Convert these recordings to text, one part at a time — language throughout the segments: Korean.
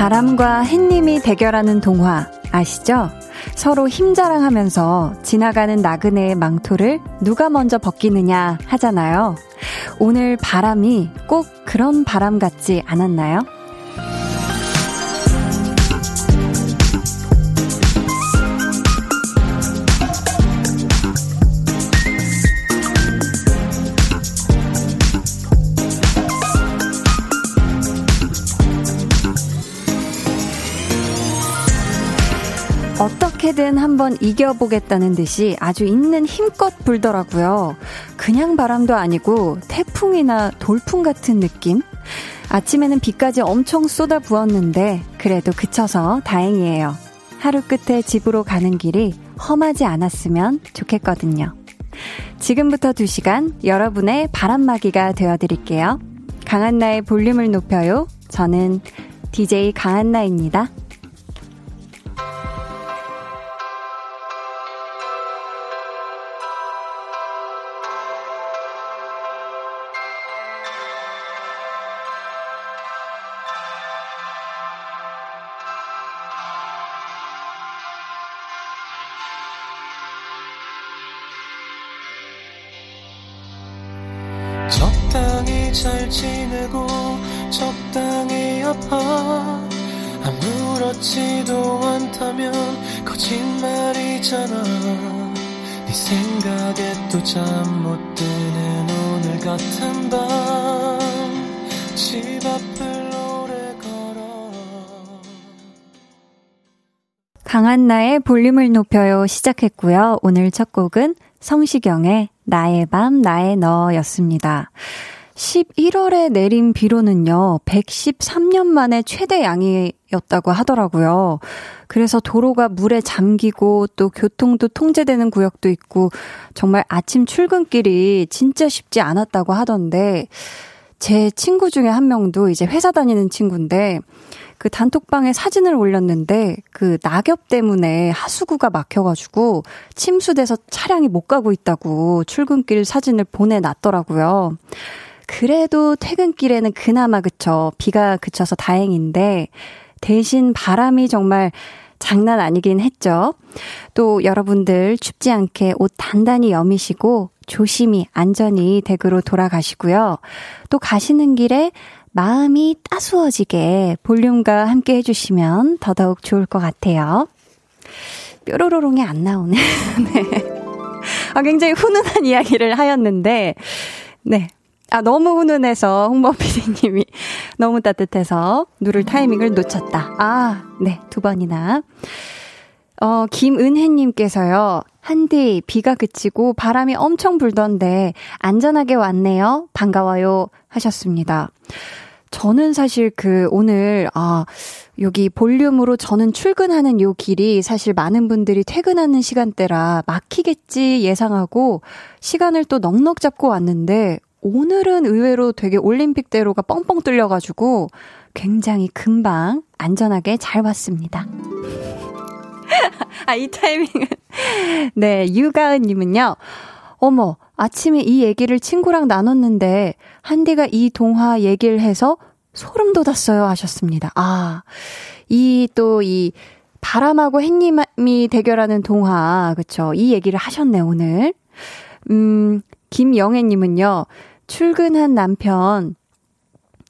바람과 햇님이 대결하는 동화 아시죠? 서로 힘자랑하면서 지나가는 나그네의 망토를 누가 먼저 벗기느냐 하잖아요. 오늘 바람이 꼭 그런 바람 같지 않았나요? 어떻게든 한번 이겨보겠다는 듯이 아주 있는 힘껏 불더라고요. 그냥 바람도 아니고 태풍이나 돌풍 같은 느낌? 아침에는 비까지 엄청 쏟아 부었는데 그래도 그쳐서 다행이에요. 하루 끝에 집으로 가는 길이 험하지 않았으면 좋겠거든요. 지금부터 2시간 여러분의 바람막이가 되어드릴게요. 강한나의 볼륨을 높여요. 저는 DJ 강한나입니다. 않다면 거짓말이잖아 네 생각에 또 잠 못 드는 오늘 같은 밤집 앞을 오래 걸어 강한나의 볼륨을 높여요 시작했고요. 오늘 첫 곡은 성시경의 나의 밤 나의 너였습니다. 11월에 내린 비로는요, 113년 만에 최대 양이었다고 하더라고요. 그래서 도로가 물에 잠기고 또 교통도 통제되는 구역도 있고 정말 아침 출근길이 진짜 쉽지 않았다고 하던데 제 친구 중에 한 명도 이제 회사 다니는 친구인데 그 단톡방에 사진을 올렸는데 그 낙엽 때문에 하수구가 막혀가지고 침수돼서 차량이 못 가고 있다고 출근길 사진을 보내놨더라고요. 그래도 퇴근길에는 그나마 그쳐. 비가 그쳐서 다행인데, 대신 바람이 정말 장난 아니긴 했죠. 또 여러분들 춥지 않게 옷 단단히 여미시고 조심히 안전히 댁으로 돌아가시고요. 또 가시는 길에 마음이 따스워지게 볼륨과 함께 해주시면 더더욱 좋을 것 같아요. 뾰로로롱이 안 나오네. 네. 아, 굉장히 훈훈한 이야기를 하였는데, 네. 아, 너무 훈훈해서 홍범 PD님이 너무 따뜻해서 누를 타이밍을 놓쳤다. 아, 네, 두 번이나. 어, 김은혜님께서요, 한디, 비가 그치고 바람이 엄청 불던데, 안전하게 왔네요. 반가워요. 하셨습니다. 저는 사실 그, 오늘, 아, 여기 볼륨으로 저는 출근하는 요 길이 사실 많은 분들이 퇴근하는 시간대라 막히겠지 예상하고, 시간을 또 넉넉 잡고 왔는데, 오늘은 의외로 되게 올림픽대로가 뻥뻥 뚫려가지고 굉장히 금방 안전하게 잘 왔습니다. 아, 이 타이밍은. 네, 유가은님은요. 어머, 아침에 이 얘기를 친구랑 나눴는데, 한디가 이 동화 얘기를 해서 소름 돋았어요 하셨습니다. 아, 이 또이 바람하고 햇님이 대결하는 동화, 그쵸. 이 얘기를 하셨네, 오늘. 음, 김영애님은요, 출근한 남편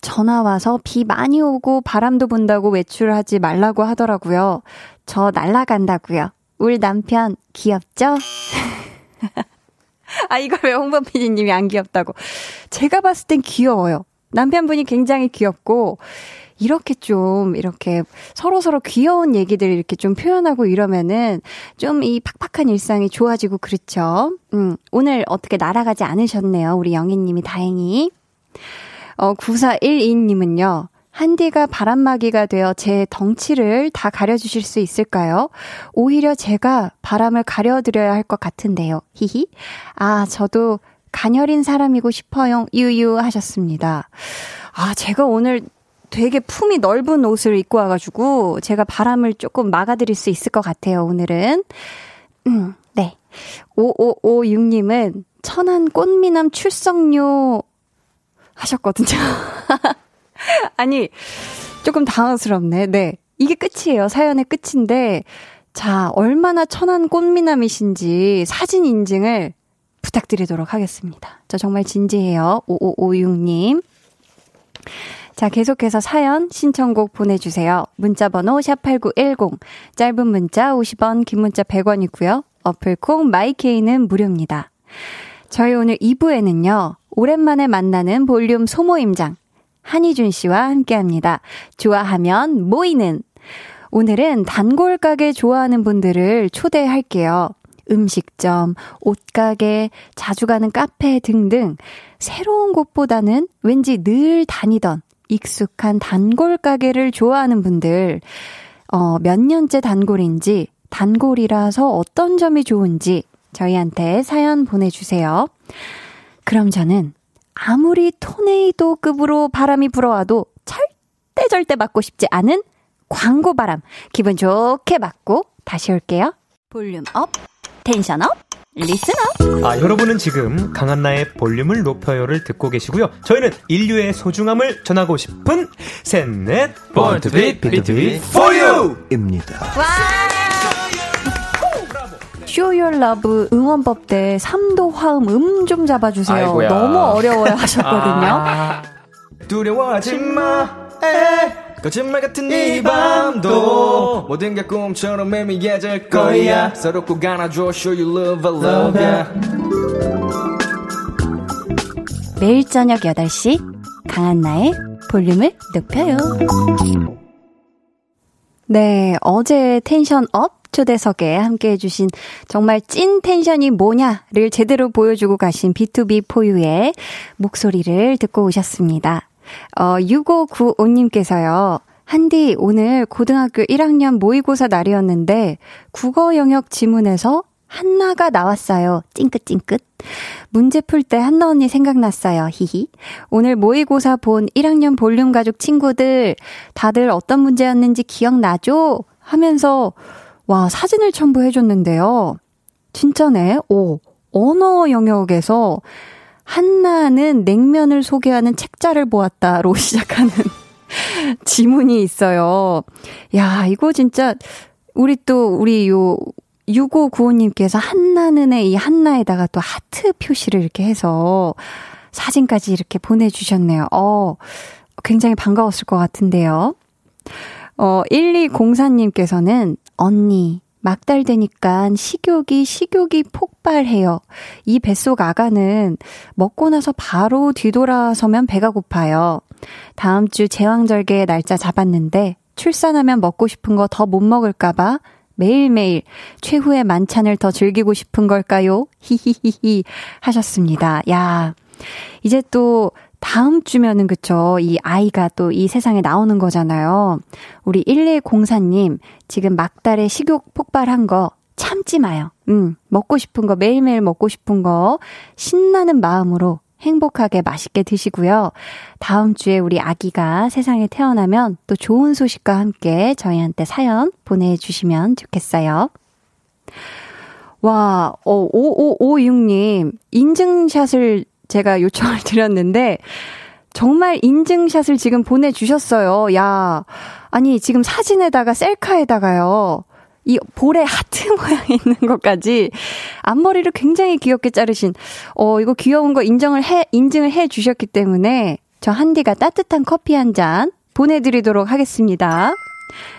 전화 와서 비 많이 오고 바람도 분다고 외출하지 말라고 하더라고요. 저 날라간다고요. 울 남편 귀엽죠? 아 이걸 왜 홍범 PD님이 안 귀엽다고? 제가 봤을 땐 귀여워요. 남편분이 굉장히 귀엽고 이렇게 좀 이렇게 서로 서로 귀여운 얘기들 이렇게 좀 표현하고 이러면은 좀 이 팍팍한 일상이 좋아지고 그렇죠. 음, 오늘 어떻게 날아가지 않으셨네요. 우리 영희님이 다행히. 어, 9412님은요. 한디가 바람막이가 되어 제 덩치를 다 가려주실 수 있을까요? 오히려 제가 바람을 가려드려야 할 것 같은데요. 히히. 아, 저도 가녀린 사람이고 싶어요. 유유 하셨습니다. 아, 제가 오늘 되게 품이 넓은 옷을 입고 와가지고 제가 바람을 조금 막아드릴 수 있을 것 같아요, 오늘은. 음, 네. 5556님은 천안 꽃미남 출석료 하셨거든요. 아니, 조금 당황스럽네. 네. 이게 끝이에요. 사연의 끝인데, 자, 얼마나 천안 꽃미남이신지 사진 인증을 부탁드리도록 하겠습니다. 저 정말 진지해요. 5556님. 자, 계속해서 사연, 신청곡 보내주세요. 문자번호 샵8910, 짧은 문자 50원, 긴 문자 100원이고요. 어플콩 마이케이는 무료입니다. 저희 오늘 2부에는요, 오랜만에 만나는 볼륨 소모임장, 한희준 씨와 함께 합니다. 좋아하면 모이는. 오늘은 단골 가게 좋아하는 분들을 초대할게요. 음식점, 옷가게, 자주 가는 카페 등등 새로운 곳보다는 왠지 늘 다니던 익숙한 단골 가게를 좋아하는 분들, 어, 몇 년째 단골인지, 단골이라서 어떤 점이 좋은지 저희한테 사연 보내주세요. 그럼 저는 아무리 토네이도 급으로 바람이 불어와도 절대 절대 맞고 싶지 않은 광고 바람 기분 좋게 맞고 다시 올게요. Volume up, tension up, up. 아, 여러분은 지금 강한나의 볼륨을 높여요를 듣고 계시고요. 저희는 인류의 소중함을 전하고 싶은 셋 넷 Born to beat 비투비 포유입니다. 와! Show Your Love 응원법 때 3도 화음 음 좀 잡아주세요. 아이고야. 너무 어려워요 하셨거든요. 아, 두려워하지 마. 에. 거짓말 같은 이 밤도 모든 게 꿈처럼 희미해질 거야. 서로 꼭 안아줘 show your love I love ya. 매일 저녁 8시 강한나의 볼륨을 높여요. 네 어제 tension up 초대석에 함께 해주신 정말 찐 텐션이 뭐냐를 제대로 보여주고 가신 B2B 포유의 목소리를 듣고 오셨습니다. 어, 6595님께서요. 한디, 오늘 고등학교 1학년 모의고사 날이었는데, 국어 영역 지문에서 한나가 나왔어요. 찡긋찡긋. 문제 풀 때 한나 언니 생각났어요. 히히. 오늘 모의고사 본 1학년 볼륨 가족 친구들, 다들 어떤 문제였는지 기억나죠? 하면서, 와, 사진을 첨부해줬는데요. 진짜네. 오, 언어 영역에서 한나는 냉면을 소개하는 책자를 보았다로 시작하는 지문이 있어요. 야, 이거 진짜, 우리 또, 우리 요, 6595님께서 한나는의 이 한나에다가 또 하트 표시를 이렇게 해서 사진까지 이렇게 보내주셨네요. 어, 굉장히 반가웠을 것 같은데요. 어, 1204님께서는 언니, 막달 되니까 식욕이 식욕이 폭발해요. 이 뱃속 아가는 먹고 나서 바로 뒤돌아서면 배가 고파요. 다음 주 제왕절개 날짜 잡았는데 출산하면 먹고 싶은 거 더 못 먹을까봐 매일매일 최후의 만찬을 더 즐기고 싶은 걸까요? 히히히히 하셨습니다. 야, 이제 또 다음 주면은 그쵸. 이 아이가 또 이 세상에 나오는 거잖아요. 우리 1104님, 지금 막달에 식욕 폭발한 거 참지 마요. 음, 먹고 싶은 거, 매일매일 먹고 싶은 거, 신나는 마음으로 행복하게 맛있게 드시고요. 다음 주에 우리 아기가 세상에 태어나면 또 좋은 소식과 함께 저희한테 사연 보내주시면 좋겠어요. 와, 어, 5556님, 인증샷을 제가 요청을 드렸는데, 정말 인증샷을 지금 보내주셨어요. 야, 아니, 지금 사진에다가 셀카에다가요. 이 볼에 하트 모양 있는 것까지 앞머리를 굉장히 귀엽게 자르신, 어, 이거 귀여운 거 인정을 해, 인증을 해 주셨기 때문에 저 한디가 따뜻한 커피 한 잔 보내드리도록 하겠습니다.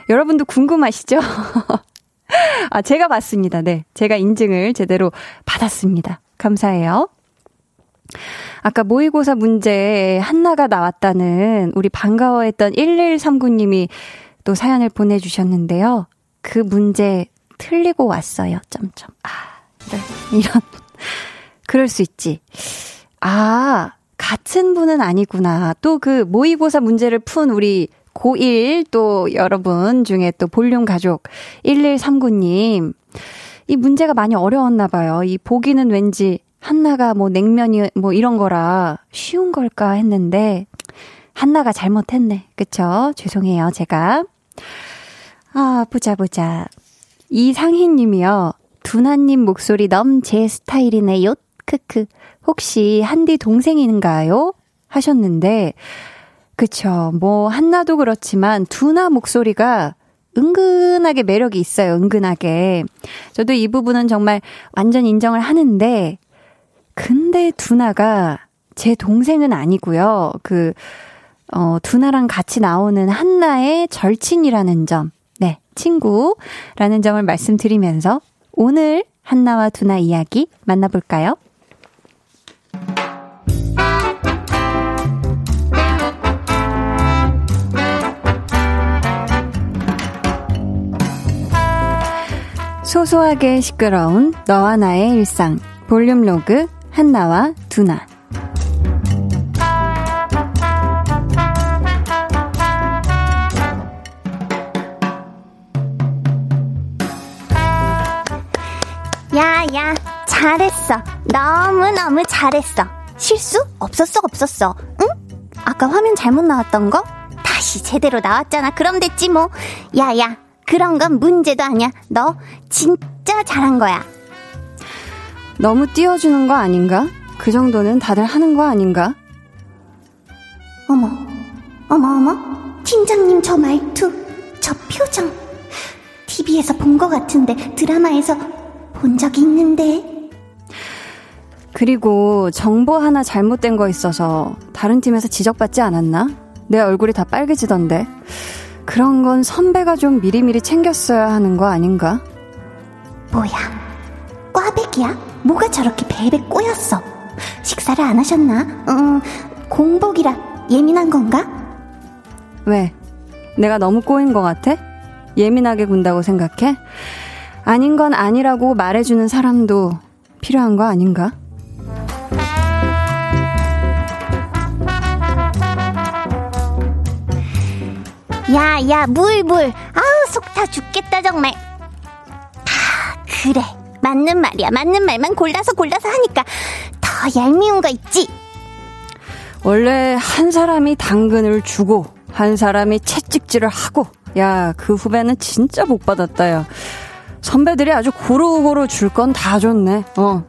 여러분도 궁금하시죠? 아, 제가 봤습니다. 네. 제가 인증을 제대로 받았습니다. 감사해요. 아까 모의고사 문제에 한나가 나왔다는 우리 반가워했던 1139님이 또 사연을 보내주셨는데요. 그 문제 틀리고 왔어요. 점점. 아, 네. 이런. 그럴 수 있지. 아, 같은 분은 아니구나. 또 그 모의고사 문제를 푼 우리 고1 또 여러분 중에 또 볼륨 가족 1139님. 이 문제가 많이 어려웠나 봐요. 이 보기는 왠지 한나가 뭐 냉면이 뭐 이런 거라 쉬운 걸까 했는데 한나가 잘못했네. 그쵸? 죄송해요, 제가. 아, 보자, 보자. 이상희 님이요. 두나님 목소리 너무 제 스타일이네요. 크크. 혹시 한디 동생인가요? 하셨는데, 그쵸. 뭐, 한나도 그렇지만, 두나 목소리가 은근하게 매력이 있어요. 은근하게. 저도 이 부분은 정말 완전 인정을 하는데, 근데 두나가 제 동생은 아니고요. 그, 어, 두나랑 같이 나오는 한나의 절친이라는 점. 네, 친구라는 점을 말씀드리면서 오늘 한나와 두나 이야기 만나볼까요? 소소하게 시끄러운 너와 나의 일상 볼륨 로그 한나와 두나. 야 야 잘했어. 너무너무 잘했어. 실수 없었어 없었어. 응? 아까 화면 잘못 나왔던 거? 다시 제대로 나왔잖아. 그럼 됐지 뭐. 야 야 그런 건 문제도 아니야. 너 진짜 잘한 거야 너무 띄워주는 거 아닌가? 그 정도는 다들 하는 거 아닌가? 어머 어머 어머 팀장님 저 말투 저 표정 TV에서 본거 같은데 드라마에서 본 적이 있는데. 그리고 정보 하나 잘못된 거 있어서 다른 팀에서 지적받지 않았나? 내 얼굴이 다 빨개지던데. 그런 건 선배가 좀 미리미리 챙겼어야 하는 거 아닌가? 뭐야? 꽈배기야? 뭐가 저렇게 배배 꼬였어? 식사를 안 하셨나? 음, 공복이라 예민한 건가? 왜? 내가 너무 꼬인 것 같아? 예민하게 군다고 생각해? 아닌 건 아니라고 말해주는 사람도 필요한 거 아닌가? 야, 야, 물, 물. 아우, 속타 죽겠다, 정말. 아, 그래. 맞는 말이야. 맞는 말만 골라서 골라서 하니까 더 얄미운 거 있지? 원래 한 사람이 당근을 주고, 한 사람이 채찍질을 하고, 야, 그 후배는 진짜 복 받았다, 야. 선배들이 아주 고루고루 줄 건 다 줬네. 어.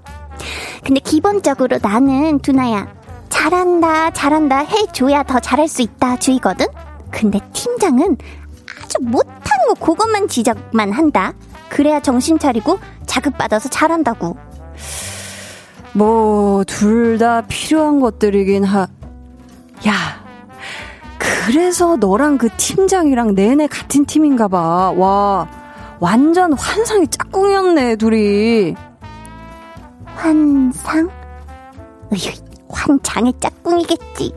근데 기본적으로 나는 두나야 잘한다 잘한다 해줘야 더 잘할 수 있다 주의거든. 근데 팀장은 아주 못한 거 그것만 지적만 한다. 그래야 정신 차리고 자극받아서 잘한다고. 뭐 둘 다 필요한 것들이긴 하. 야. 그래서 너랑 그 팀장이랑 내내 같은 팀인가 봐. 와. 완전 환상의 짝꿍이었네, 둘이. 환상? 으이, 환장의 짝꿍이겠지.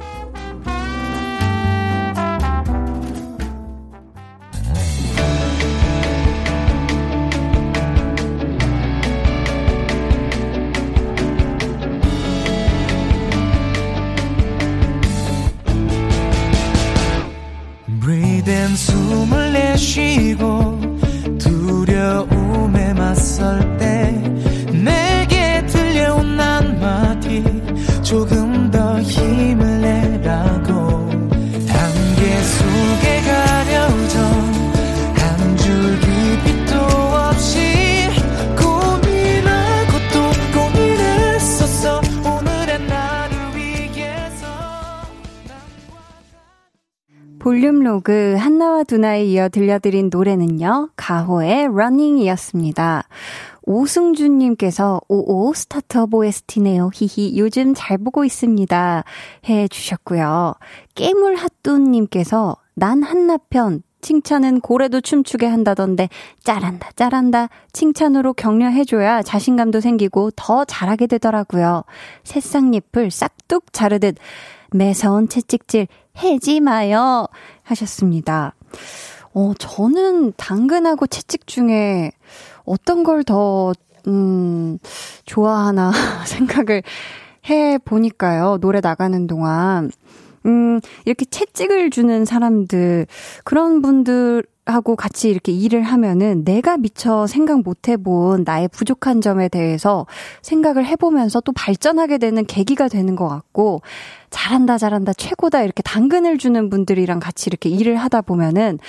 she 두나에 이어 들려드린 노래는요, 가호의 러닝이었습니다. 오승준님께서 오오 스타트업 OST네요. 히히 요즘 잘 보고 있습니다. 해 주셨고요. 깨물핫뚜님께서 난 한나편 칭찬은 고래도 춤추게 한다던데 잘한다 잘한다 칭찬으로 격려해줘야 자신감도 생기고 더 잘하게 되더라고요. 새싹잎을 싹둑 자르듯 매서운 채찍질 해지 마요 하셨습니다. 어, 저는 당근하고 채찍 중에 어떤 걸 더, 음, 좋아하나 생각을 해 보니까요. 노래 나가는 동안. 음, 이렇게 채찍을 주는 사람들, 그런 분들, 하고 같이 이렇게 일을 하면은 내가 미처 생각 못 해본 나의 부족한 점에 대해서 생각을 해보면서 또 발전하게 되는 계기가 되는 것 같고, 잘한다, 잘한다, 최고다, 이렇게 당근을 주는 분들이랑 같이 이렇게 일을 하다 보면은,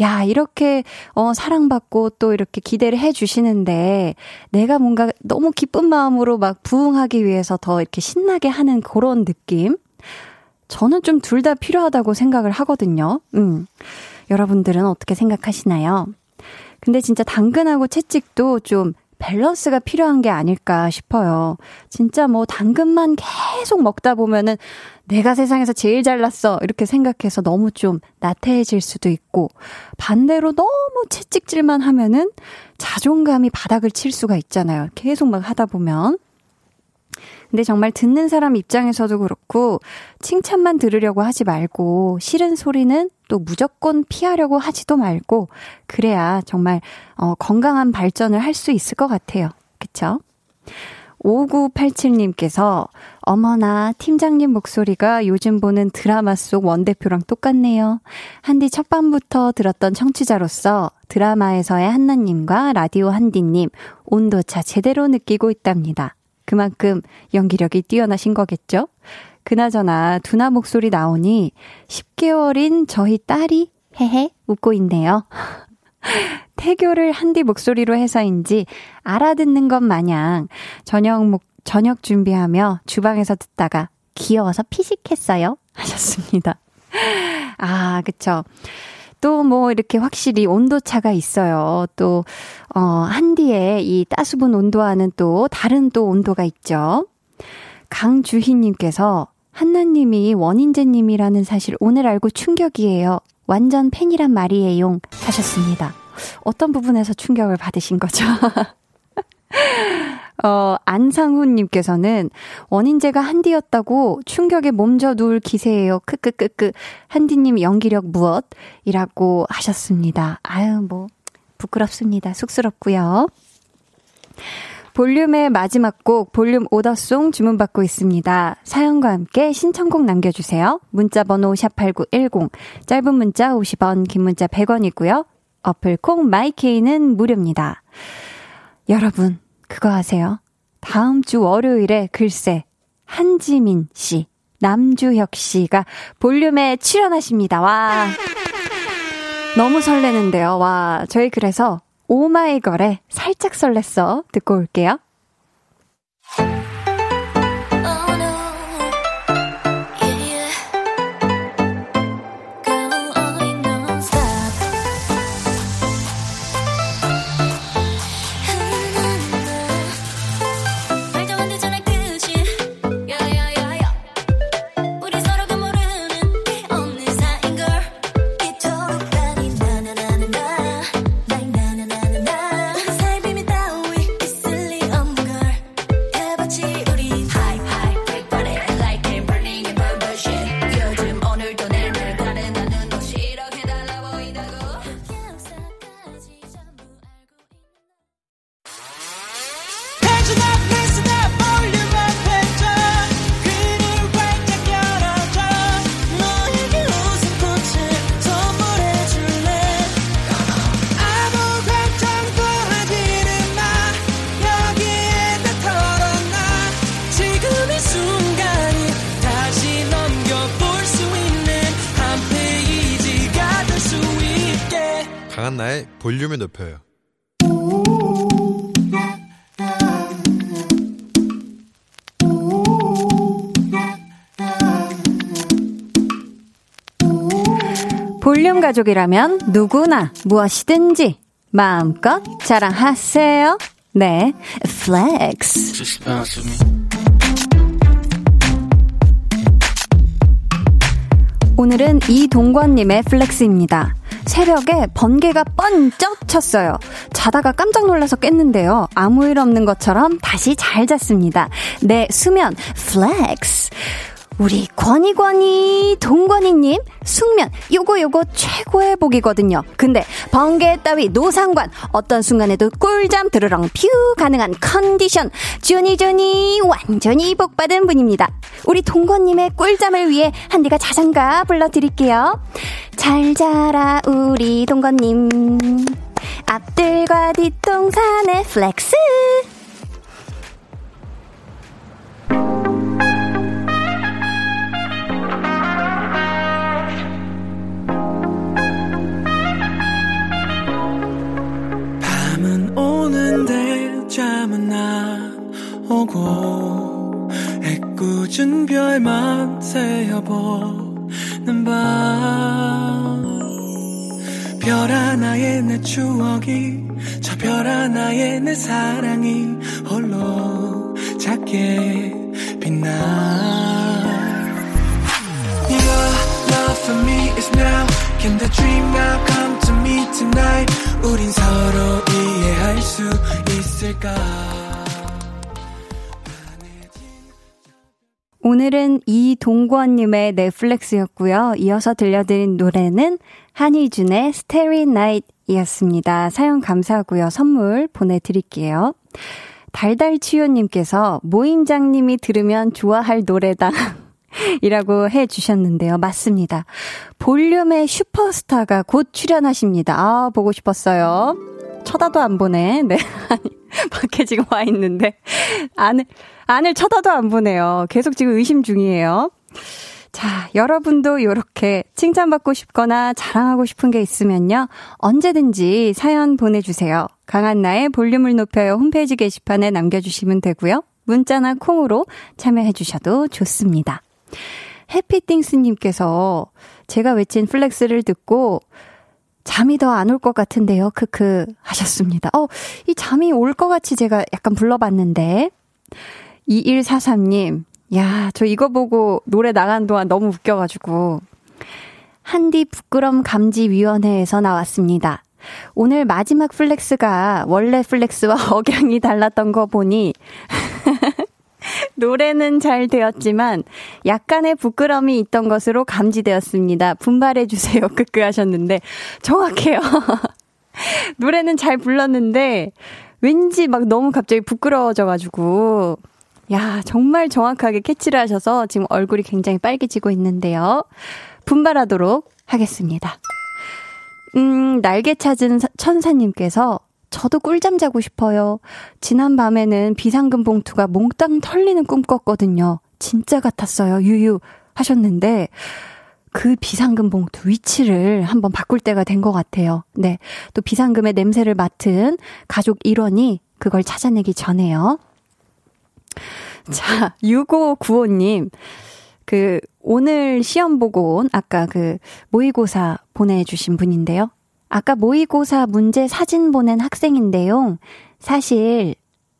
야, 이렇게, 어, 사랑받고 또 이렇게 기대를 해 주시는데, 내가 뭔가 너무 기쁜 마음으로 막 부응하기 위해서 더 이렇게 신나게 하는 그런 느낌? 저는 좀 둘 다 필요하다고 생각을 하거든요. 음. 여러분들은 어떻게 생각하시나요? 근데 진짜 당근하고 채찍도 좀 밸런스가 필요한 게 아닐까 싶어요. 진짜 뭐 당근만 계속 먹다 보면은 내가 세상에서 제일 잘났어. 이렇게 생각해서 너무 좀 나태해질 수도 있고 반대로 너무 채찍질만 하면은 자존감이 바닥을 칠 수가 있잖아요. 계속 막 하다 보면. 근데 정말 듣는 사람 입장에서도 그렇고 칭찬만 들으려고 하지 말고 싫은 소리는 또 무조건 피하려고 하지도 말고 그래야 정말 어, 건강한 발전을 할 수 있을 것 같아요. 그쵸? 5987님께서 어머나 팀장님 목소리가 요즘 보는 드라마 속 원대표랑 똑같네요. 한디 첫밤부터 들었던 청취자로서 드라마에서의 한나님과 라디오 한디님 온도차 제대로 느끼고 있답니다. 그만큼 연기력이 뛰어나신 거겠죠? 그나저나 두나 목소리 나오니 10개월인 저희 딸이 헤헤 웃고 있네요. 태교를 한디 목소리로 해서인지 알아듣는 것 마냥 저녁 목, 저녁 준비하며 주방에서 듣다가 귀여워서 피식했어요. 하셨습니다. 아, 그쵸. 또 뭐 이렇게 확실히 온도 차가 있어요. 또, 어, 한디의 이 따수분 온도와는 또 다른 또 온도가 있죠. 강주희님께서 한나님이 원인재님이라는 사실 오늘 알고 충격이에요. 완전 팬이란 말이에요. 하셨습니다. 어떤 부분에서 충격을 받으신 거죠? 어, 안상훈님께서는 원인제가 한디였다고 충격에 몸져 누울 기세예요. 크크크크. 한디님 연기력 무엇? 이라고 하셨습니다. 아유, 뭐, 부끄럽습니다. 쑥스럽고요. 볼륨의 마지막 곡 볼륨 오더송 주문받고 있습니다. 사연과 함께 신청곡 남겨주세요. 문자번호 샵8910 짧은 문자 50원 긴 문자 100원이고요. 어플 콩 마이케이는 무료입니다. 여러분 그거 아세요? 다음 주 월요일에 글쎄, 한지민 씨, 남주혁 씨가 볼륨에 출연하십니다. 와. 너무 설레는데요. 와. 저희 그래서 오마이걸에 살짝 설렜어. 듣고 올게요. 가족이라면 누구나 무엇이든지 마음껏 자랑하세요. 네, flex. 오늘은 이동권님의 flex입니다. 새벽에 번개가 번쩍 쳤어요. 자다가 깜짝 놀라서 깼는데요. 아무 일 없는 것처럼 다시 잘 잤습니다. 내 수면 flex. 우리 권이권이 동권이님 숙면 요거 요거 최고의 복이거든요. 근데 번개 따위 노상관 어떤 순간에도 꿀잠 드르렁 퓨 가능한 컨디션 주니주니 완전히 복받은 분입니다. 우리 동권님의 꿀잠을 위해 한디가 자장가 불러드릴게요. 잘 자라 우리 동권님 앞뜰과 뒷동산의 flex 잠은 안 오고 애꿎은 별만 새어보는 밤별 하나에 내 추억이 저 별 하나에 내 사랑이 홀로 작게 빛나. Your love for me is now. Can the dream now come to me tonight 우린 서로 이해할 수 있을까 오늘은 이동권님의 넷플렉스였고요. 이어서 들려드린 노래는 한희준의 스테리 나잇이었습니다. 사연 감사하고요. 선물 보내드릴게요. 달달치유님께서 모임장님이 들으면 좋아할 노래다. 이라고 해 주셨는데요. 맞습니다. 볼륨의 슈퍼스타가 곧 출연하십니다. 아, 보고 싶었어요. 쳐다도 안 보네. 네. 아니, 밖에 지금 와 있는데. 안을, 안을 쳐다도 안 보네요. 계속 지금 의심 중이에요. 자, 여러분도 이렇게 칭찬받고 싶거나 자랑하고 싶은 게 있으면요. 언제든지 사연 보내주세요. 강한나의 볼륨을 높여요 홈페이지 게시판에 남겨주시면 되고요. 문자나 콩으로 참여해주셔도 좋습니다. 해피띵스님께서 제가 외친 flex를 듣고 잠이 더 안 올 것 같은데요. 크크 하셨습니다. 어, 이 잠이 올 것 같이 제가 약간 불러봤는데. 2143님, 야, 저 이거 보고 노래 나간 동안 너무 웃겨가지고. 한디 부끄럼 감지 위원회에서 나왔습니다. 오늘 마지막 flex가 원래 flex와 억양이 달랐던 거 보니 노래는 잘 되었지만 약간의 부끄럼이 있던 것으로 감지되었습니다. 분발해 주세요. 끄끄 하셨는데 정확해요. 노래는 잘 불렀는데 왠지 막 너무 갑자기 부끄러워져 가지고 야, 정말 정확하게 캐치를 하셔서 지금 얼굴이 굉장히 빨개지고 있는데요. 분발하도록 하겠습니다. 음, 날개 찾은 천사님께서 저도 꿀잠 자고 싶어요. 지난 밤에는 비상금 봉투가 몽땅 털리는 꿈 꿨거든요. 진짜 같았어요. 유유 하셨는데 그 비상금 봉투 위치를 한번 바꿀 때가 된 것 같아요. 네. 또 비상금의 냄새를 맡은 가족 일원이 그걸 찾아내기 전에요. 자, 6595님. 그, 오늘 시험 보고 온 아까 그 모의고사 보내주신 분인데요. 아까 모의고사 문제 사진 보낸 학생인데요. 사실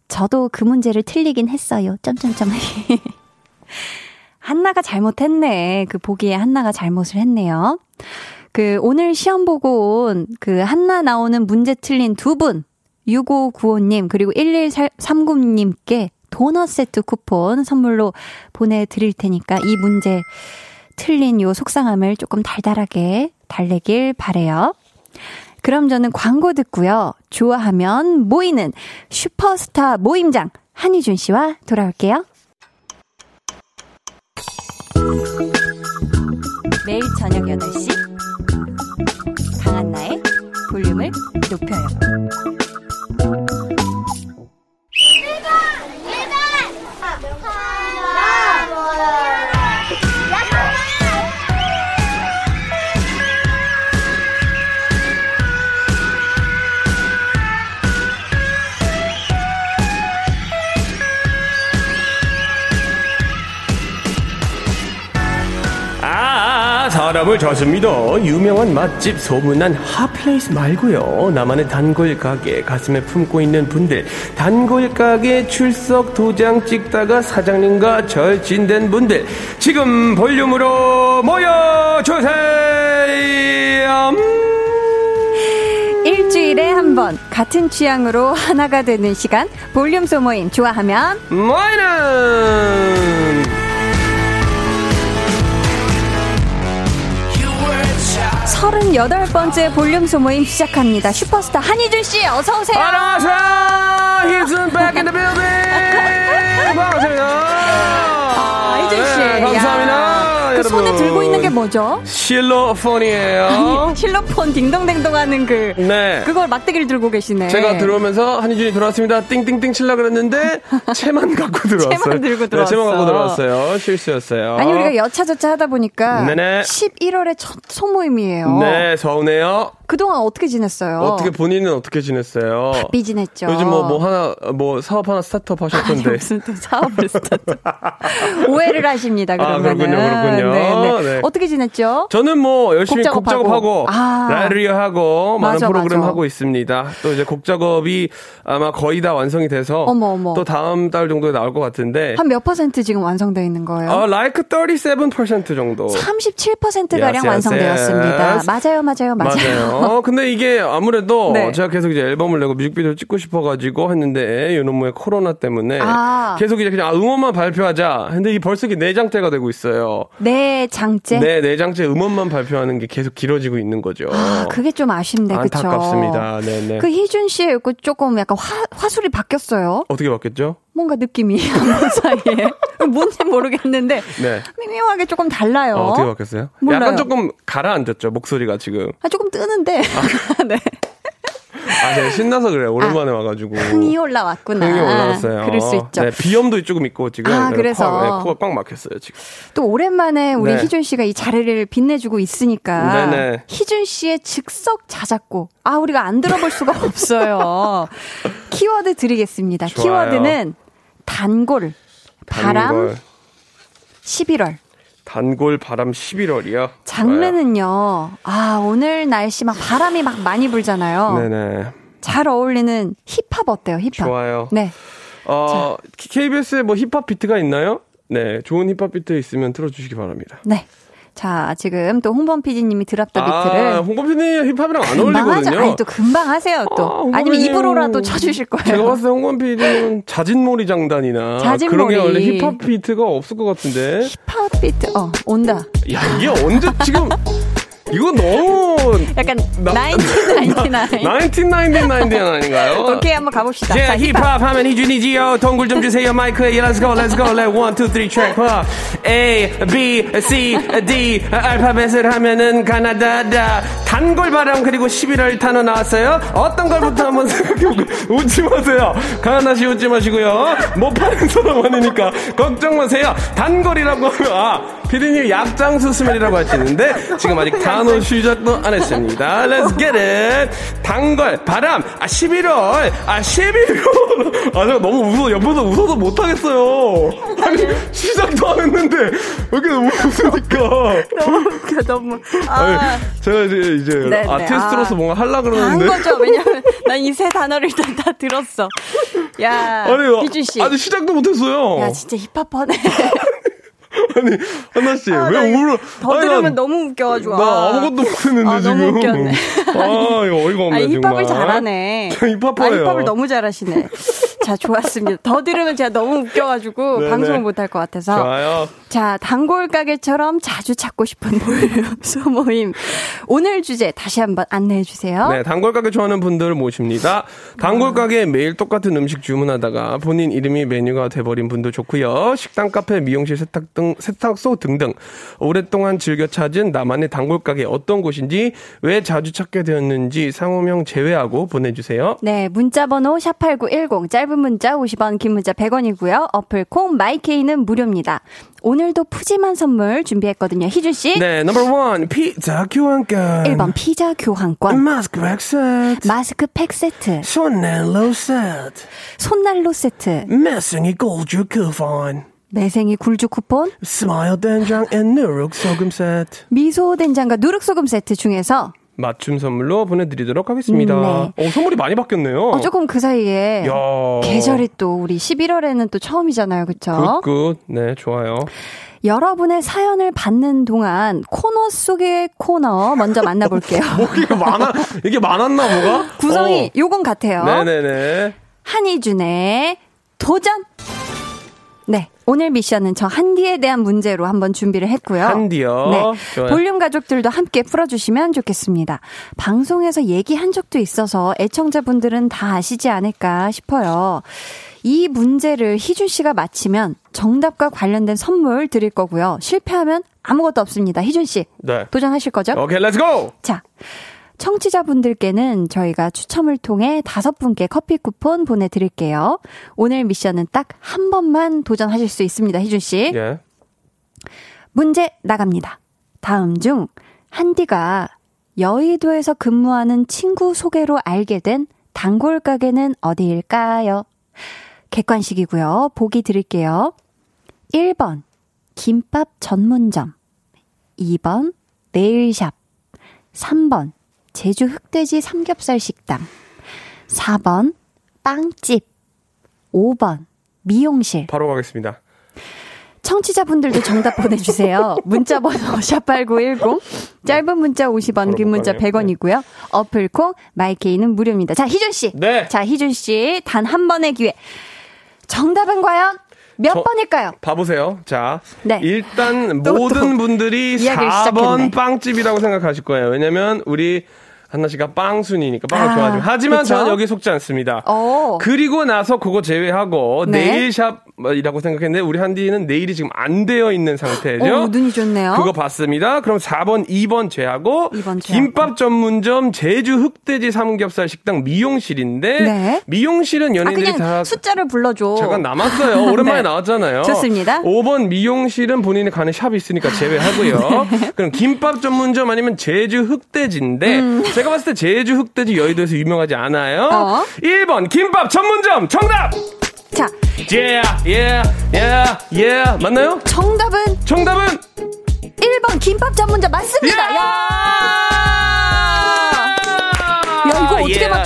저도 그 문제를 틀리긴 했어요. 점점점. 한나가 잘못했네. 그 보기에 한나가 잘못을 했네요. 그 오늘 시험 보고 온 그 한나 나오는 문제 틀린 두 분, 6595님 그리고 1139님께 도넛 세트 쿠폰 선물로 보내드릴 테니까 이 문제 틀린 요 속상함을 조금 달달하게 달래길 바래요. 그럼 저는 광고 듣고요. 좋아하면 모이는 슈퍼스타 모임장 한희준 씨와 돌아올게요. 매일 저녁 8시 강한나의 볼륨을 높여요. 사람을 찾습니다. 유명한 맛집 소문난 hot place 말고요. 나만의 단골 가게 가슴에 품고 있는 분들, 단골 가게 출석 도장 찍다가 사장님과 절친된 분들, 지금 볼륨으로 모여주세요. 일주일에 한 번 같은 취향으로 하나가 되는 시간 볼륨 소모임 좋아하면 모이는 38번째 볼륨 소모임 시작합니다. 슈퍼스타 한희준 씨 어서 오세요. 안녕하세요. He's back in the building. 반갑습니다. 그 여러분. 손에 들고 있는 게 뭐죠? 실로폰이에요. 실로폰 딩동댕동 하는 그 네. 그걸 막대기를 들고 계시네. 제가 들어오면서 한희준이 들어왔습니다. 띵띵띵 칠라 그랬는데 채만 갖고 들어왔어요. 채만 들고 네, 채만 갖고 들어왔어. 들어왔어요. 실수였어요. 아니 우리가 여차저차 하다 보니까 네네. 11월에 첫 소모임이에요. 네, 서운해요. 그동안 어떻게 지냈어요? 어떻게 본인은 어떻게 지냈어요? 바삐 지냈죠. 요즘 뭐 뭐 하나 뭐 사업 하나 스타트업 아니, 하셨던데. 무슨 또 사업을 스타트. 오해를 하십니다. 아, 그러면은. 그렇군요, 그렇군요. 네, 네. 네. 어떻게 지냈죠? 저는 뭐 열심히 곡곡 작업하고. 작업하고 아. 라디오 하고 많은 맞아, 프로그램 맞아. 하고 있습니다. 또 이제 곡 작업이 아마 거의 다 완성이 돼서 어머, 어머. 또 다음 달 정도에 나올 것 같은데 한 몇 퍼센트 지금 완성되어 있는 거예요? 어, like 37% 정도. 37%가량 Yes, yes, 완성되었습니다. yes. 맞아요, 맞아요, 맞아요. 어, 근데 이게 아무래도 네. 제가 계속 이제 앨범을 내고 뮤직비디오를 찍고 싶어가지고 했는데 요놈의 코로나 때문에 아. 계속 이제 그냥 아, 음원만 발표하자. 근데 이 벌써 이게 내장째가 되고 있어요. 네, 장째. 네, 내장째 음원만 발표하는 게 계속 길어지고 있는 거죠. 아, 그게 좀 아쉽네? 안타깝습니다. 네네. 그 희준 씨의 그 조금 약간 화, 화술이 바뀌었어요. 어떻게 바뀌었죠? 뭔가 느낌이 한 사이에. 뭔지 모르겠는데. 네. 미묘하게 조금 달라요. 어, 어떻게 바뀌었어요? 몰라요. 약간 조금 가라앉았죠, 목소리가 지금. 아, 조금 뜨는데. 네. 아, 제가 신나서 그래요. 오랜만에 와가지고. 흥이 올라왔구나. 흥이 올라왔어요. 그럴 수 있죠. 네, 비염도 조금 있고 지금. 아, 그래서. 코, 네, 코가 꽉 막혔어요, 지금. 또 오랜만에 우리 네. 희준 씨가 이 자리를 빛내주고 있으니까 네네. 희준 씨의 즉석 자작곡 아 우리가 안 들어볼 수가 없어요. 키워드 드리겠습니다. 좋아요. 키워드는 단골, 바람, 단골, 11월. 단골 바람 11월이요. 장르는요. 아 오늘 날씨 막 바람이 막 많이 불잖아요. 네네. 잘 어울리는 힙합 어때요? 힙합. 좋아요. 네. 어, KBS에 뭐 힙합 비트가 있나요? 네, 좋은 힙합 비트 있으면 틀어주시기 바랍니다. 네. 자, 지금 또 홍범 PD님이 drop the 아, 비트를 홍범PD 힙합이랑 안 금방 하죠. 어울리거든요. 아니 또 금방 하세요 또. 아, 홍범 아, 니면 PD님 입으로라도 쳐주실 거예요. 제가 봤을 때 홍범 PD는 자진몰이 장단이나 자진몰이. 그런 게 원래 힙합 비트가 없을 것 같은데. 힙합 비트 어 온다. 야 이게 언제 지금 이거 너무 약간 나- 1999. 1999 아닌가요? 오케이 한번 가봅시다. 예, 자, 힙합 하면 희준이지요. 동굴 좀 주세요, 마이크에. Yeah, let's go, let's go. Let one, two, three, track. huh. A, B, C, D. 알파벳을 하면은 가나다다. 단골 바람 그리고 11월 단어 나왔어요. 어떤 걸부터 한번 생각해보고 웃지 마세요. 가나시 웃지 마시고요. 못 파는 사람 아니니까 걱정 마세요. 단골이라고 하면 아 피디님 약장수 스멜이라고 하시는데 지금 아직 단어 시작도 안 했습니다. Let's get it. 단골 바람 아 11월 아 11월 아 제가 너무 웃어 옆에서 웃어도 못하겠어요. 아니 시작도 안 했는데 왜 이렇게 웃으니까. 너무 웃겨 너무. 아니, 아, 제가 이제 이제 네, 네. 아티스트로서 아. 뭔가 하려 한 그러는데 거죠. 왜냐면 난 이 세 단어를 일단 다 들었어. 야, 아니 희준 씨. 아직 시작도 못했어요. 야 진짜 힙합하네. 아니 하나 씨 아, 왜 울어? 더 아니, 들으면 난- 너무 웃겨가지고. 나 아. 아무것도 못했는데 아, 지금. 너무 웃겼네. 아 이거 어이가 없네 아, 힙합을 정말. 잘하네. 저 힙합퍼예요. 아, 힙합을 너무 잘하시네. 자, 좋았습니다. 더 들으면 제가 너무 웃겨가지고 네네. 방송을 못할 것 같아서. 좋아요. 자, 단골 가게처럼 자주 찾고 싶은 볼륨 소모임. 오늘 주제 다시 한번 안내해 주세요. 네, 단골 가게 좋아하는 분들을 모십니다. 단골 가게에 매일 똑같은 음식 주문하다가 본인 이름이 메뉴가 돼버린 분도 좋고요. 식당, 카페, 미용실, 세탁 등 세탁소 등등 오랫동안 즐겨 찾은 나만의 단골 가게 어떤 곳인지 왜 자주 찾게 되었는지 상호명 제외하고 보내주세요. 네, 문자 번호 샵 8910 짧은 문자 50원, 긴 문자 100원이고요. 어플 콩 마이케이는 무료입니다. 오늘도 푸짐한 선물 준비했거든요. 희준 씨. 네, number one 피자 교환권. 1번 피자 교환권, 마스크 팩 세트. 마스크 팩 세트, 손난로 세트. 손난로 세트, 매생이 굴죽 쿠폰. 매생이 굴죽 쿠폰, smile 된장 and 누룩 소금 세트. 미소 된장과 누룩 소금 세트 중에서 맞춤 선물로 보내드리도록 하겠습니다. 음, 네. 어, 선물이 많이 바뀌었네요. 어, 조금 그 사이에 야. 계절이 또 우리 11월에는 또 처음이잖아요. 그쵸? good good. 네, 좋아요. 여러분의 사연을 받는 동안 코너 속의 코너 먼저 만나볼게요. 이게 많아, 이게 많았나, 뭐가? 구성이 요건 같아요. 어. 네네네. 한희준의 도전! 네. 오늘 미션은 저 한디에 대한 문제로 한번 준비를 했고요. 한디요. 네. 좋아요. 볼륨 가족들도 함께 풀어주시면 좋겠습니다. 방송에서 얘기한 적도 있어서 애청자분들은 다 아시지 않을까 싶어요. 이 문제를 희준 씨가 맞히면 정답과 관련된 선물 드릴 거고요. 실패하면 아무것도 없습니다. 희준 씨. 네. 도전하실 거죠? 오케이, let's go! 자, 청취자분들께는 저희가 추첨을 통해 다섯 분께 커피 쿠폰 보내드릴게요. 오늘 미션은 딱 한 번만 도전하실 수 있습니다, 희준씨. 예. 문제 나갑니다. 다음 중, 한디가 여의도에서 근무하는 친구 소개로 알게 된 단골 가게는 어디일까요? 객관식이고요. 보기 드릴게요. 1번, 김밥 전문점. 2번, 네일샵. 3번, 제주 흑돼지 삼겹살 식당. 4번, 빵집. 5번, 미용실. 바로 가겠습니다. 청취자분들도 정답 보내주세요. 문자번호 샵8910. 짧은 문자 50원, 긴 문자 100원이고요. 어플콩, 마이케이는 무료입니다. 자, 희준씨. 네. 자, 희준씨. 단 한 번의 기회. 정답은 과연 몇 저- 번일까요? 봐보세요. 자, 네. 일단 또, 모든 또 분들이 이야기를 4번 시작했네. 빵집이라고 생각하실 거예요. 왜냐면 우리 한나 씨가 빵순이니까 빵을 아, 좋아하죠. 하지만 그쵸? 저는 여기 속지 않습니다. 오. 그리고 나서 그거 제외하고 네. 네일샵 이라고 생각했는데 우리 한디는 네일이 지금 안 되어 있는 상태죠. 오, 눈이 좋네요. 그거 봤습니다. 그럼 4번, 2번 제하고 2번 제하고. 김밥 전문점 제주 흑돼지 삼겹살 식당 미용실인데 네. 미용실은 아, 연예인들이 그냥 다 숫자를 불러줘. 잠깐 남았어요. 오랜만에 네. 나왔잖아요. 좋습니다. 5번 미용실은 본인이 가는 샵이 있으니까 제외하고요. 그럼 김밥 전문점 아니면 제주 흑돼지인데 제가 봤을 때 제주 흑돼지 여의도에서 유명하지 않아요. 음. 어. 1번 김밥 전문점 정답. 자, Yeah, yeah, yeah, yeah. 맞나요? 정답은 정답은 1번 김밥 전문점 맞습니다. 야!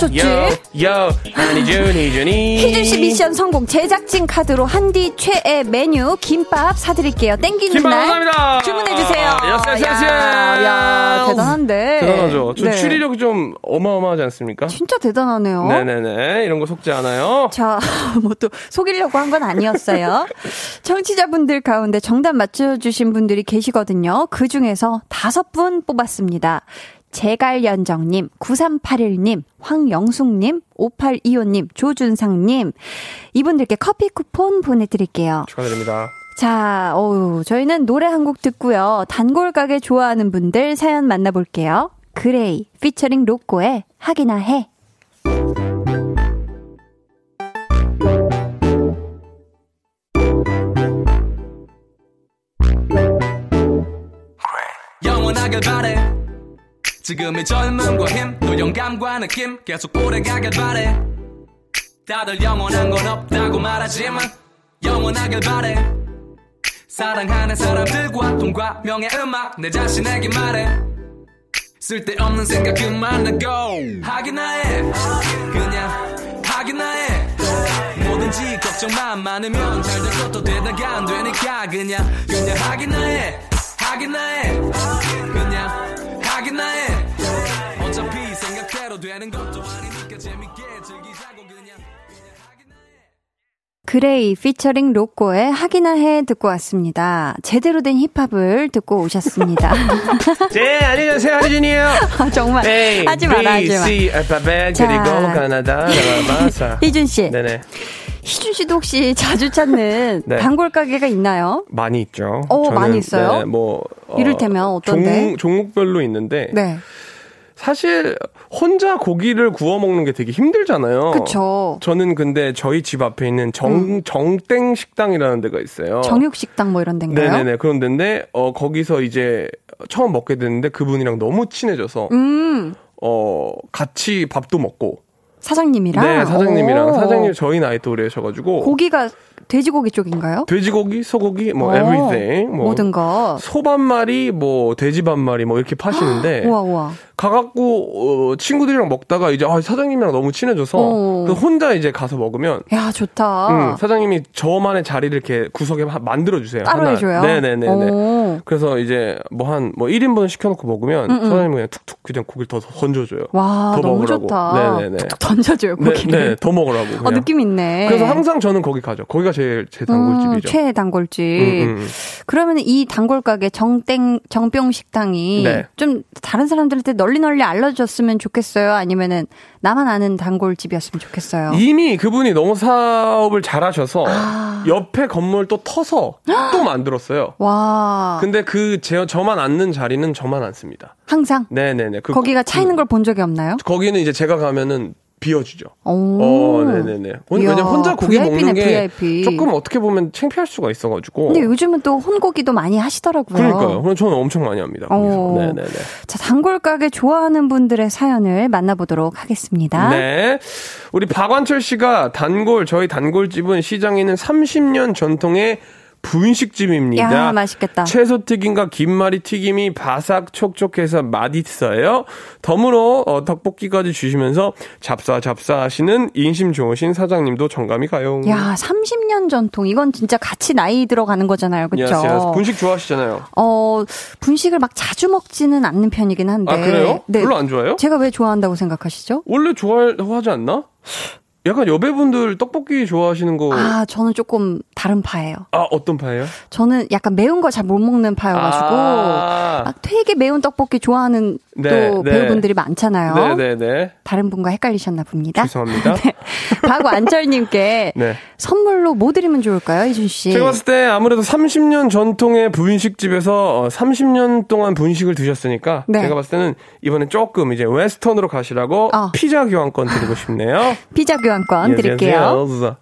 맞췄지? 요, 한희준이 준이. 희준 씨 미션 성공. 제작진 카드로 한디 최애 메뉴 김밥 사드릴게요. 땡기는 김밥 날 감사합니다. 주문해 주세요. yes, yes, yes, yeah, yeah, yes. 대단한데. 대단하죠. 저 네. 추리력이 좀 어마어마하지 않습니까? 진짜 대단하네요. 네네네. 이런 거 속지 않아요. 자, 뭐 또 속이려고 한 건 아니었어요. 청취자분들 가운데 정답 맞춰주신 분들이 계시거든요. 그 중에서 다섯 분 뽑았습니다. 제갈연정님, 9381님, 황영숙님, 5825님, 조준상님. 이분들께 커피 쿠폰 보내드릴게요. 축하드립니다. 자, 어우, 저희는 노래 한 곡 듣고요. 단골 가게 좋아하는 분들 사연 만나볼게요. 그레이, 피처링 로꼬의 하기나 해. 영원하길 바래 지금의 젊음과 힘 또 영감과 느낌 계속 오래가길 바래. 다들 영원한 건 없다고 말하지만 영원하길 바래. 사랑하는 사람들과 돈과 명예 음악 내 자신에게 말해. 쓸데없는 생각 그만하고. 하기나 해. 그냥 하기나 해. 뭐든지 걱정만 많으면 잘 될 것도 되다가 안 되니까 그냥 그냥 하기나 해. 하기나 해. 그냥 하기나 해 생각대로 되는 것도 아니니까 재밌게 즐기자고 그냥 그레이 피처링 로꼬의 하기나 해 듣고 왔습니다. 제대로 된 힙합을 듣고 오셨습니다. 네, 안녕하세요. 한희준이에요. 아, 정말 A, 하지 마라 하지 마. C, 알파벳, 자. 그리고 가나다, 라바사. 희준 씨, 네네. 희준 씨도 혹시 자주 찾는 네. 단골 가게가 있나요? 많이 있죠. 어, 많이 있어요? 네, 뭐. 어, 이를테면 어떤데? 종, 종목별로 있는데. 네, 사실, 혼자 고기를 구워 먹는 게 되게 힘들잖아요. 그쵸. 저는 근데 저희 집 앞에 있는 정, 정땡 식당이라는 데가 있어요. 정육 식당 뭐 이런 데인가요? 네네네. 그런 데인데, 어, 거기서 이제 처음 먹게 됐는데 그분이랑 너무 친해져서, 음, 어, 같이 밥도 먹고. 사장님이랑? 네, 사장님이랑. 오. 사장님 저희 나이 또래셔가지고. 고기가 돼지고기 쪽인가요? 돼지고기, 소고기, 뭐, 오, everything. 뭐, 모든 거. 소 반 마리, 뭐, 돼지 반 마리, 뭐, 이렇게 파시는데. 우와, 우와. 가갖고 어, 친구들이랑 먹다가 이제 아, 사장님이랑 너무 친해져서 어. 그 혼자 이제 가서 먹으면 야, 좋다. 음, 사장님이 저만의 자리를 이렇게 구석에 만들어 주세요. 따로 해줘요? 네네네네. 오. 그래서 이제 뭐한뭐 1인분 시켜놓고 먹으면 사장님이 그냥 툭툭 그냥 고기를 더 던져줘요. 와, 더 너무 먹으라고. 좋다. 네네네. 툭툭 던져줘요, 네, 고기를. 네, 더 먹으라고. 어, 그냥. 느낌 있네. 그래서 항상 저는 거기 가죠. 거기가 제일 제 단골집이죠. 음, 최애 단골집. 음, 음, 음. 그러면 이 단골 가게 정땡 정병 식당이 네. 좀 다른 사람들한테 널리 널리 알려줬으면 좋겠어요. 아니면은 나만 아는 단골집이었으면 좋겠어요. 이미 그분이 너무 사업을 잘하셔서 아. 옆에 건물 또 터서 또 만들었어요. 와. 근데 그 제, 저만 앉는 자리는 저만 앉습니다. 항상 네네네. 그, 거기가 차 있는 걸 본 적이 없나요? 거기는 이제 제가 가면은 비워주죠. 오. 어, 네네네. 혼- 이야, 왜냐면 혼자 고기 VIP네, 먹는 게 VIP. 조금 어떻게 보면 창피할 수가 있어가지고. 근데 요즘은 또 혼고기도 많이 하시더라고요. 그러니까요. 그럼 저는 엄청 많이 합니다. 거기서. 어. 네네네. 자, 단골 가게 좋아하는 분들의 사연을 만나보도록 하겠습니다. 네. 우리 박완철 씨가 단골, 저희 단골집은 시장에 있는 30년 전통의 분식집입니다. 야, 맛있겠다. 채소 튀김과 김말이 튀김이 바삭 촉촉해서 맛있어요. 덤으로 어, 떡볶이까지 주시면서 잡사 잡사 하시는 인심 좋으신 사장님도 정감이 가요. 야, 30년 전통. 이건 진짜 같이 나이 들어가는 거잖아요. Yes, yes. 분식 좋아하시잖아요. 어, 분식을 막 자주 먹지는 않는 편이긴 한데. 아 그래요? 네. 별로 안 좋아해요? 제가 왜 좋아한다고 생각하시죠? 원래 좋아하지 않나? 약간 여배분들 떡볶이 좋아하시는 거. 아, 저는 조금 다른 파예요. 아, 어떤 파예요? 저는 약간 매운 걸 잘 못 먹는 파여가지고 아. 막 되게 매운 떡볶이 좋아하는 네, 또 네. 배우분들이 많잖아요. 네 네 네. 다른 분과 헷갈리셨나 봅니다. 죄송합니다. 박완철님께 네. 선물로 뭐 드리면 좋을까요, 이준 씨? 제가 봤을 때 아무래도 30년 전통의 분식집에서 어, 30년 동안 분식을 드셨으니까 네. 제가 봤을 때는 이번엔 조금 이제 웨스턴으로 가시라고 어. 피자 교환권 드리고 싶네요. 피자 교환 권 드릴게요. Yes.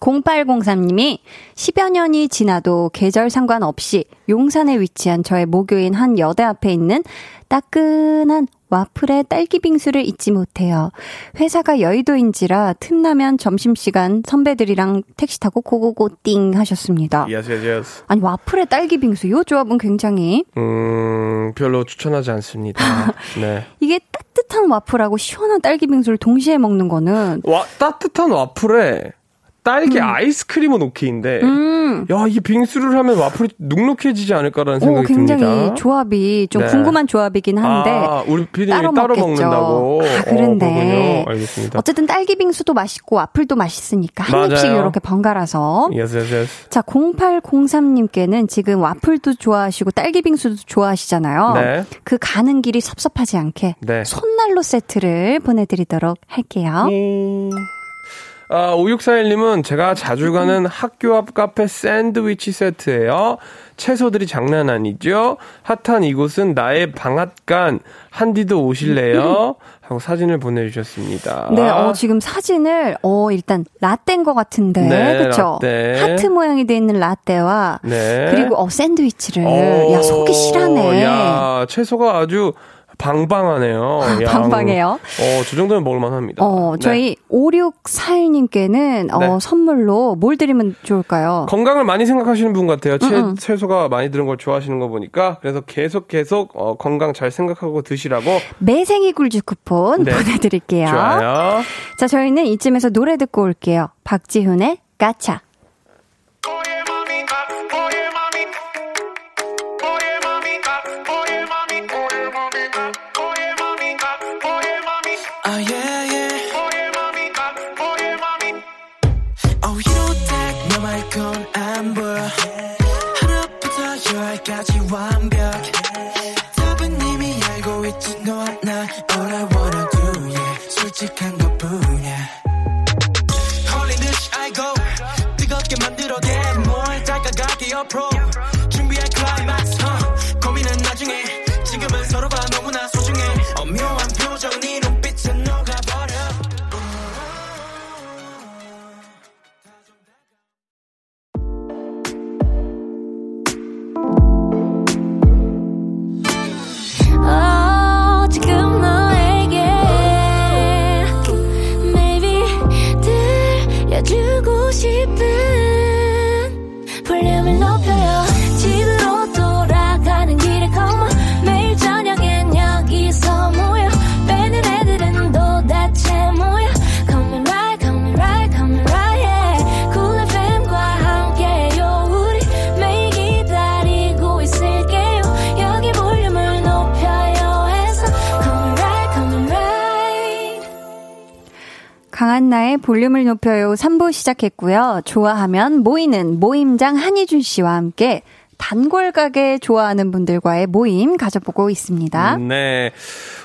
0803님이 10여 년이 지나도 계절 상관없이 용산에 위치한 저의 모교인 한 여대 앞에 있는 따끈한 와플에 딸기 빙수를 잊지 못해요. 회사가 여의도인지라 틈나면 점심시간 선배들이랑 택시 타고 고고고 띵 하셨습니다. Yes, yes, yes. 아니 와플에 딸기 빙수 요 조합은 굉장히 음, 별로 추천하지 않습니다. 네. 이게 따뜻한 와플하고 시원한 딸기 빙수를 동시에 먹는 거는 와, 따뜻한 와플에 딸기 아이스크림은 오케이인데, 음. 야, 이게 빙수를 하면 와플이 눅눅해지지 않을까라는 오, 생각이 굉장히 듭니다. 조합이 좀 네. 궁금한 조합이긴 한데 아, 우리 피디님이 따로 따로. 먹는다고. 아, 그런데. 어. 알겠습니다. 어쨌든 딸기 빙수도 맛있고 와플도 맛있으니까 한 맞아요. 입씩 이렇게 번갈아서 Yes, yes, yes. 자 0803님께는 지금 와플도 좋아하시고 딸기 빙수도 좋아하시잖아요. 네. 그 가는 길이 섭섭하지 않게 네. 손난로 세트를 보내드리도록 할게요. 음. 아, 5641님은 제가 자주 가는 학교 앞 카페 샌드위치 세트예요. 채소들이 장난 아니죠? 핫한 이곳은 나의 방앗간. 한디도 오실래요? 하고 사진을 보내주셨습니다. 네, 어, 지금 사진을, 어, 일단, 라떼인 것 같은데, 네, 그쵸? 라떼. 하트 모양이 돼 있는 라떼와, 네. 그리고, 어, 샌드위치를. 어, 야, 속이 실하네. 야, 채소가 아주 방방하네요. 야, 방방해요. 어, 저 정도면 먹을만 합니다. 어, 네. 저희 5641님께는 어, 네. 선물로 뭘 드리면 좋을까요? 건강을 많이 생각하시는 분 같아요. 채, 음, 음. 채소가 많이 들은 걸 좋아하시는 거 보니까. 그래서 계속 계속 어, 건강 잘 생각하고 드시라고. 매생이 굴주 쿠폰 네. 보내드릴게요. 좋아요. 자, 저희는 이쯤에서 노래 듣고 올게요. 박지훈의 까차. That 너 말곤 안 보여. 하루부터 열까지 완벽. 답은 이미 알고 있지 너와 나 All I wanna do yeah. 솔직한 볼륨을 높여요 3부 시작했고요. 좋아하면 모이는 모임장 한희준 씨와 함께 단골 가게 좋아하는 분들과의 모임 가져보고 있습니다. 네.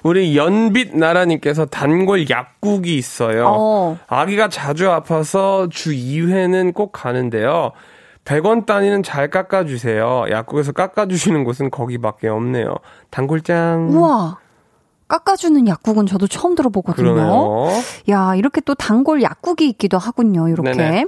우리 연빛 나라님께서 단골 약국이 있어요. 어. 아기가 자주 아파서 주 2회는 꼭 가는데요. 100원 단위는 잘 깎아주세요. 약국에서 깎아주시는 곳은 거기밖에 없네요. 단골장. 우와. 깎아주는 약국은 저도 처음 들어보거든요. 그러네요. 야, 이렇게 또 단골 약국이 있기도 하군요, 이렇게.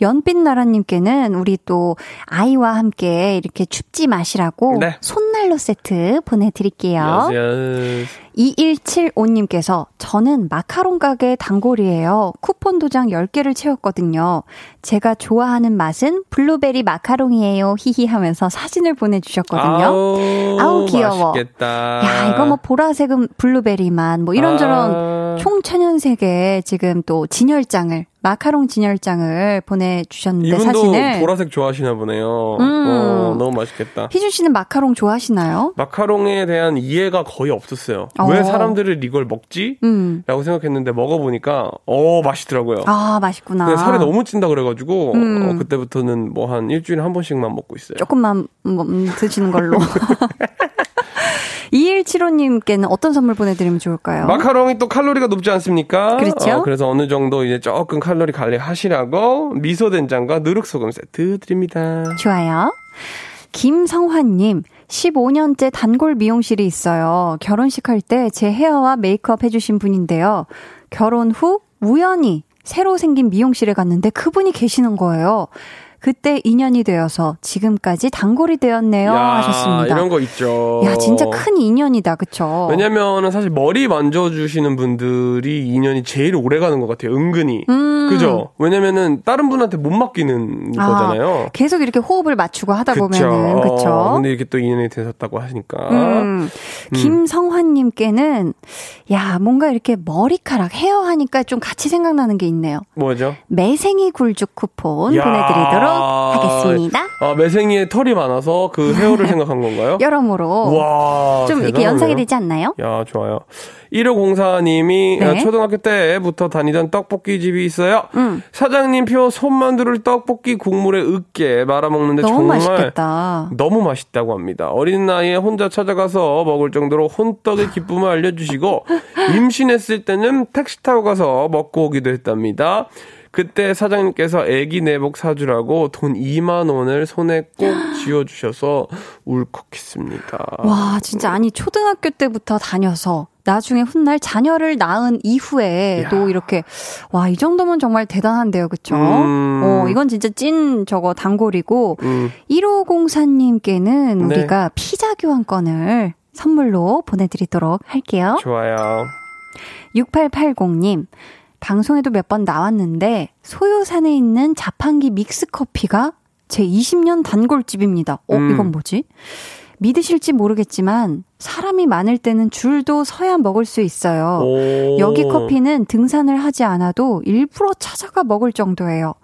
연빛나라님께는 우리 또 아이와 함께 이렇게 춥지 마시라고 네. 손난로 세트 보내드릴게요. yes, 2175님께서 저는 마카롱 가게 단골이에요. 쿠폰 도장 10개를 채웠거든요. 제가 좋아하는 맛은 블루베리 마카롱이에요. 히히 하면서 사진을 보내주셨거든요. 아우, 아우, 귀여워. 맛있겠다. 야, 이거 뭐 보라색은 블루베리만 뭐 이런저런 아. 총천연색의 지금 또 진열장을 마카롱 진열장을 보내주셨는데 이분도 사진을 보라색 좋아하시나 보네요. 음. 어, 너무 맛있겠다. 희준 씨는 마카롱 좋아하시나요? 마카롱에 대한 이해가 거의 없었어요. 어. 왜 사람들이 이걸 먹지? 음. 라고 생각했는데 먹어보니까 어 맛있더라고요. 아 맛있구나. 근데 살이 너무 찐다 그래가지고 음. 어, 그때부터는 뭐 한 일주일에 한 번씩만 먹고 있어요. 조금만 뭐, 음, 드시는 걸로. 2175님께는 어떤 선물 보내드리면 좋을까요? 마카롱이 또 칼로리가 높지 않습니까? 그렇죠. 어, 그래서 어느 정도 이제 조금 칼로리 관리 하시라고 미소 된장과 누룩 소금 세트 드립니다. 좋아요. 김성환님, 15년째 단골 미용실이 있어요. 결혼식 할 때 제 헤어와 메이크업 해주신 분인데요. 결혼 후 우연히 새로 생긴 미용실에 갔는데 그분이 계시는 거예요. 그때 인연이 되어서 지금까지 단골이 되었네요. 야, 하셨습니다. 이런 거 있죠. 야, 진짜 큰 인연이다. 그쵸? 왜냐면은 사실 머리 만져주시는 분들이 인연이 제일 오래 가는 것 같아요. 은근히. 음. 그죠? 왜냐면은 다른 분한테 못 맡기는 아, 거잖아요. 계속 이렇게 호흡을 맞추고 하다 보면은, 어, 그쵸? 근데 이렇게 또 인연이 되셨다고 하시니까. 음, 김성환님께는, 야, 뭔가 이렇게 머리카락, 헤어 하니까 좀 같이 생각나는 게 있네요. 뭐죠? 매생이 굴죽 쿠폰 야. 보내드리도록 하겠습니다. 아, 매생이에 털이 많아서 그 헤어를 생각한 건가요? 여러모로. 와. 좀 이렇게 대단하네요. 연상이 되지 않나요? 야, 좋아요. 1504님이 네. 초등학교 때부터 다니던 떡볶이 집이 있어요. 음. 사장님 표 손만두를 떡볶이 국물에 으깨 말아먹는데 너무 정말 맛있겠다. 너무 맛있다고 합니다. 어린 나이에 혼자 찾아가서 먹을 정도로 혼떡의 기쁨을 알려주시고 임신했을 때는 택시 타고 가서 먹고 오기도 했답니다. 그때 사장님께서 애기 내복 사주라고 돈 2만 원을 손에 꼭 쥐어주셔서 울컥했습니다. 와, 진짜 아니 초등학교 때부터 다녀서 나중에 훗날 자녀를 낳은 이후에 야. 또 이렇게 와, 이 정도면 정말 대단한데요. 그쵸? 음. 어, 이건 진짜 찐 저거 단골이고 음. 1504님께는 네. 우리가 피자 교환권을 선물로 보내드리도록 할게요. 좋아요. 6880님, 방송에도 몇 번 나왔는데, 소요산에 있는 자판기 믹스 커피가 제 20년 단골집입니다. 어, 음. 이건 뭐지? 믿으실지 모르겠지만, 사람이 많을 때는 줄도 서야 먹을 수 있어요. 오. 여기 커피는 등산을 하지 않아도 일부러 찾아가 먹을 정도예요.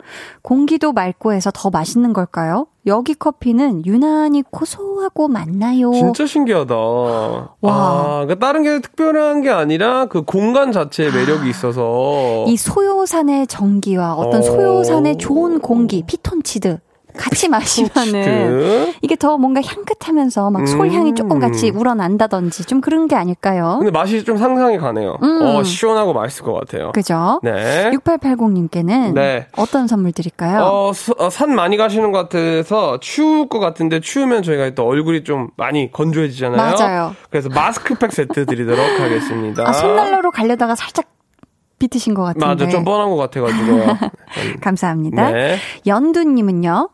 공기도 맑고 해서 더 맛있는 걸까요? 여기 커피는 유난히 고소하고 맞나요? 진짜 신기하다. 와. 아, 그러니까 다른 게 특별한 게 아니라 그 공간 자체의 매력이 있어서. 이 소요산의 전기와 어떤 어. 소요산의 좋은 공기, 피톤치드 같이 마시면은 그? 이게 더 뭔가 향긋하면서 막 솔향이 음. 조금 같이 우러난다든지 좀 그런 게 아닐까요? 근데 맛이 좀 상상이 가네요. 음. 어, 시원하고 맛있을 것 같아요. 그죠? 네. 6880님께는 네. 어떤 선물 드릴까요? 어, 서- 어, 산 많이 가시는 것 같아서 추울 것 같은데 추우면 저희가 또 얼굴이 좀 많이 건조해지잖아요. 맞아요. 그래서 마스크팩 세트 드리도록 하겠습니다. 아, 손난로로 가려다가 살짝 비트신 것 같은데. 맞아, 좀 뻔한 것 같아가지고요. 감사합니다. 네. 연두님은요?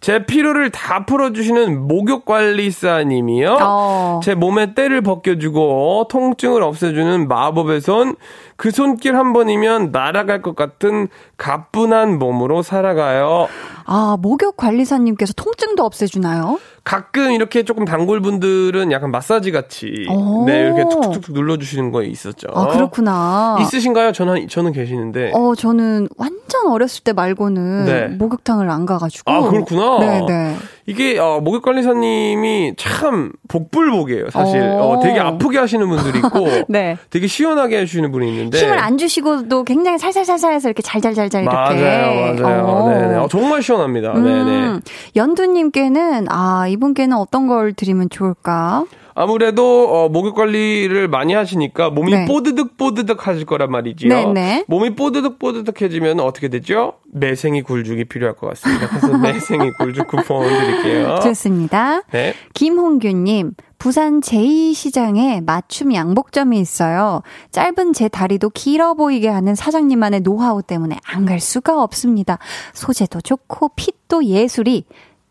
제 피로를 다 풀어주시는 목욕관리사님이요. 어. 제 몸에 때를 벗겨주고 통증을 없애주는 마법의 손. 그 손길 한 번이면 날아갈 것 같은 가뿐한 몸으로 살아가요. 아, 목욕 관리사님께서 통증도 없애주나요? 가끔 이렇게 조금 단골 분들은 약간 마사지 같이 오. 네 이렇게 툭툭툭 눌러주시는 거 있었죠. 아, 그렇구나. 있으신가요? 저는 저는 계시는데. 어, 저는 완전 완전 어렸을 때 말고는 네. 목욕탕을 안 가가지고. 아, 그렇구나. 네네. 이게 어, 목욕 관리사님이 참 복불복이에요, 사실. 오. 어, 되게 아프게 하시는 분들이 있고 네. 되게 시원하게 해주시는 분이 있는데 힘을 안 주시고도 굉장히 살살살살해서 이렇게 잘잘잘잘 이렇게. 맞아요, 맞아요. 어. 네네. 어, 정말 시원합니다. 네네. 음, 연두님께는 아 이분께는 어떤 걸 드리면 좋을까? 아무래도 어, 목욕 관리를 많이 하시니까 몸이 네. 뽀드득 뽀드득 하실 거란 말이지요. 네네. 몸이 뽀드득 뽀드득해지면 어떻게 되죠? 매생이 굴죽이 필요할 것 같습니다. 그래서 매생이 굴죽 쿠폰 드릴게요. 좋습니다. 네. 김홍규님, 부산 제2시장에 맞춤 양복점이 있어요. 짧은 제 다리도 길어 보이게 하는 사장님만의 노하우 때문에 안 갈 수가 없습니다. 소재도 좋고 핏도 예술이.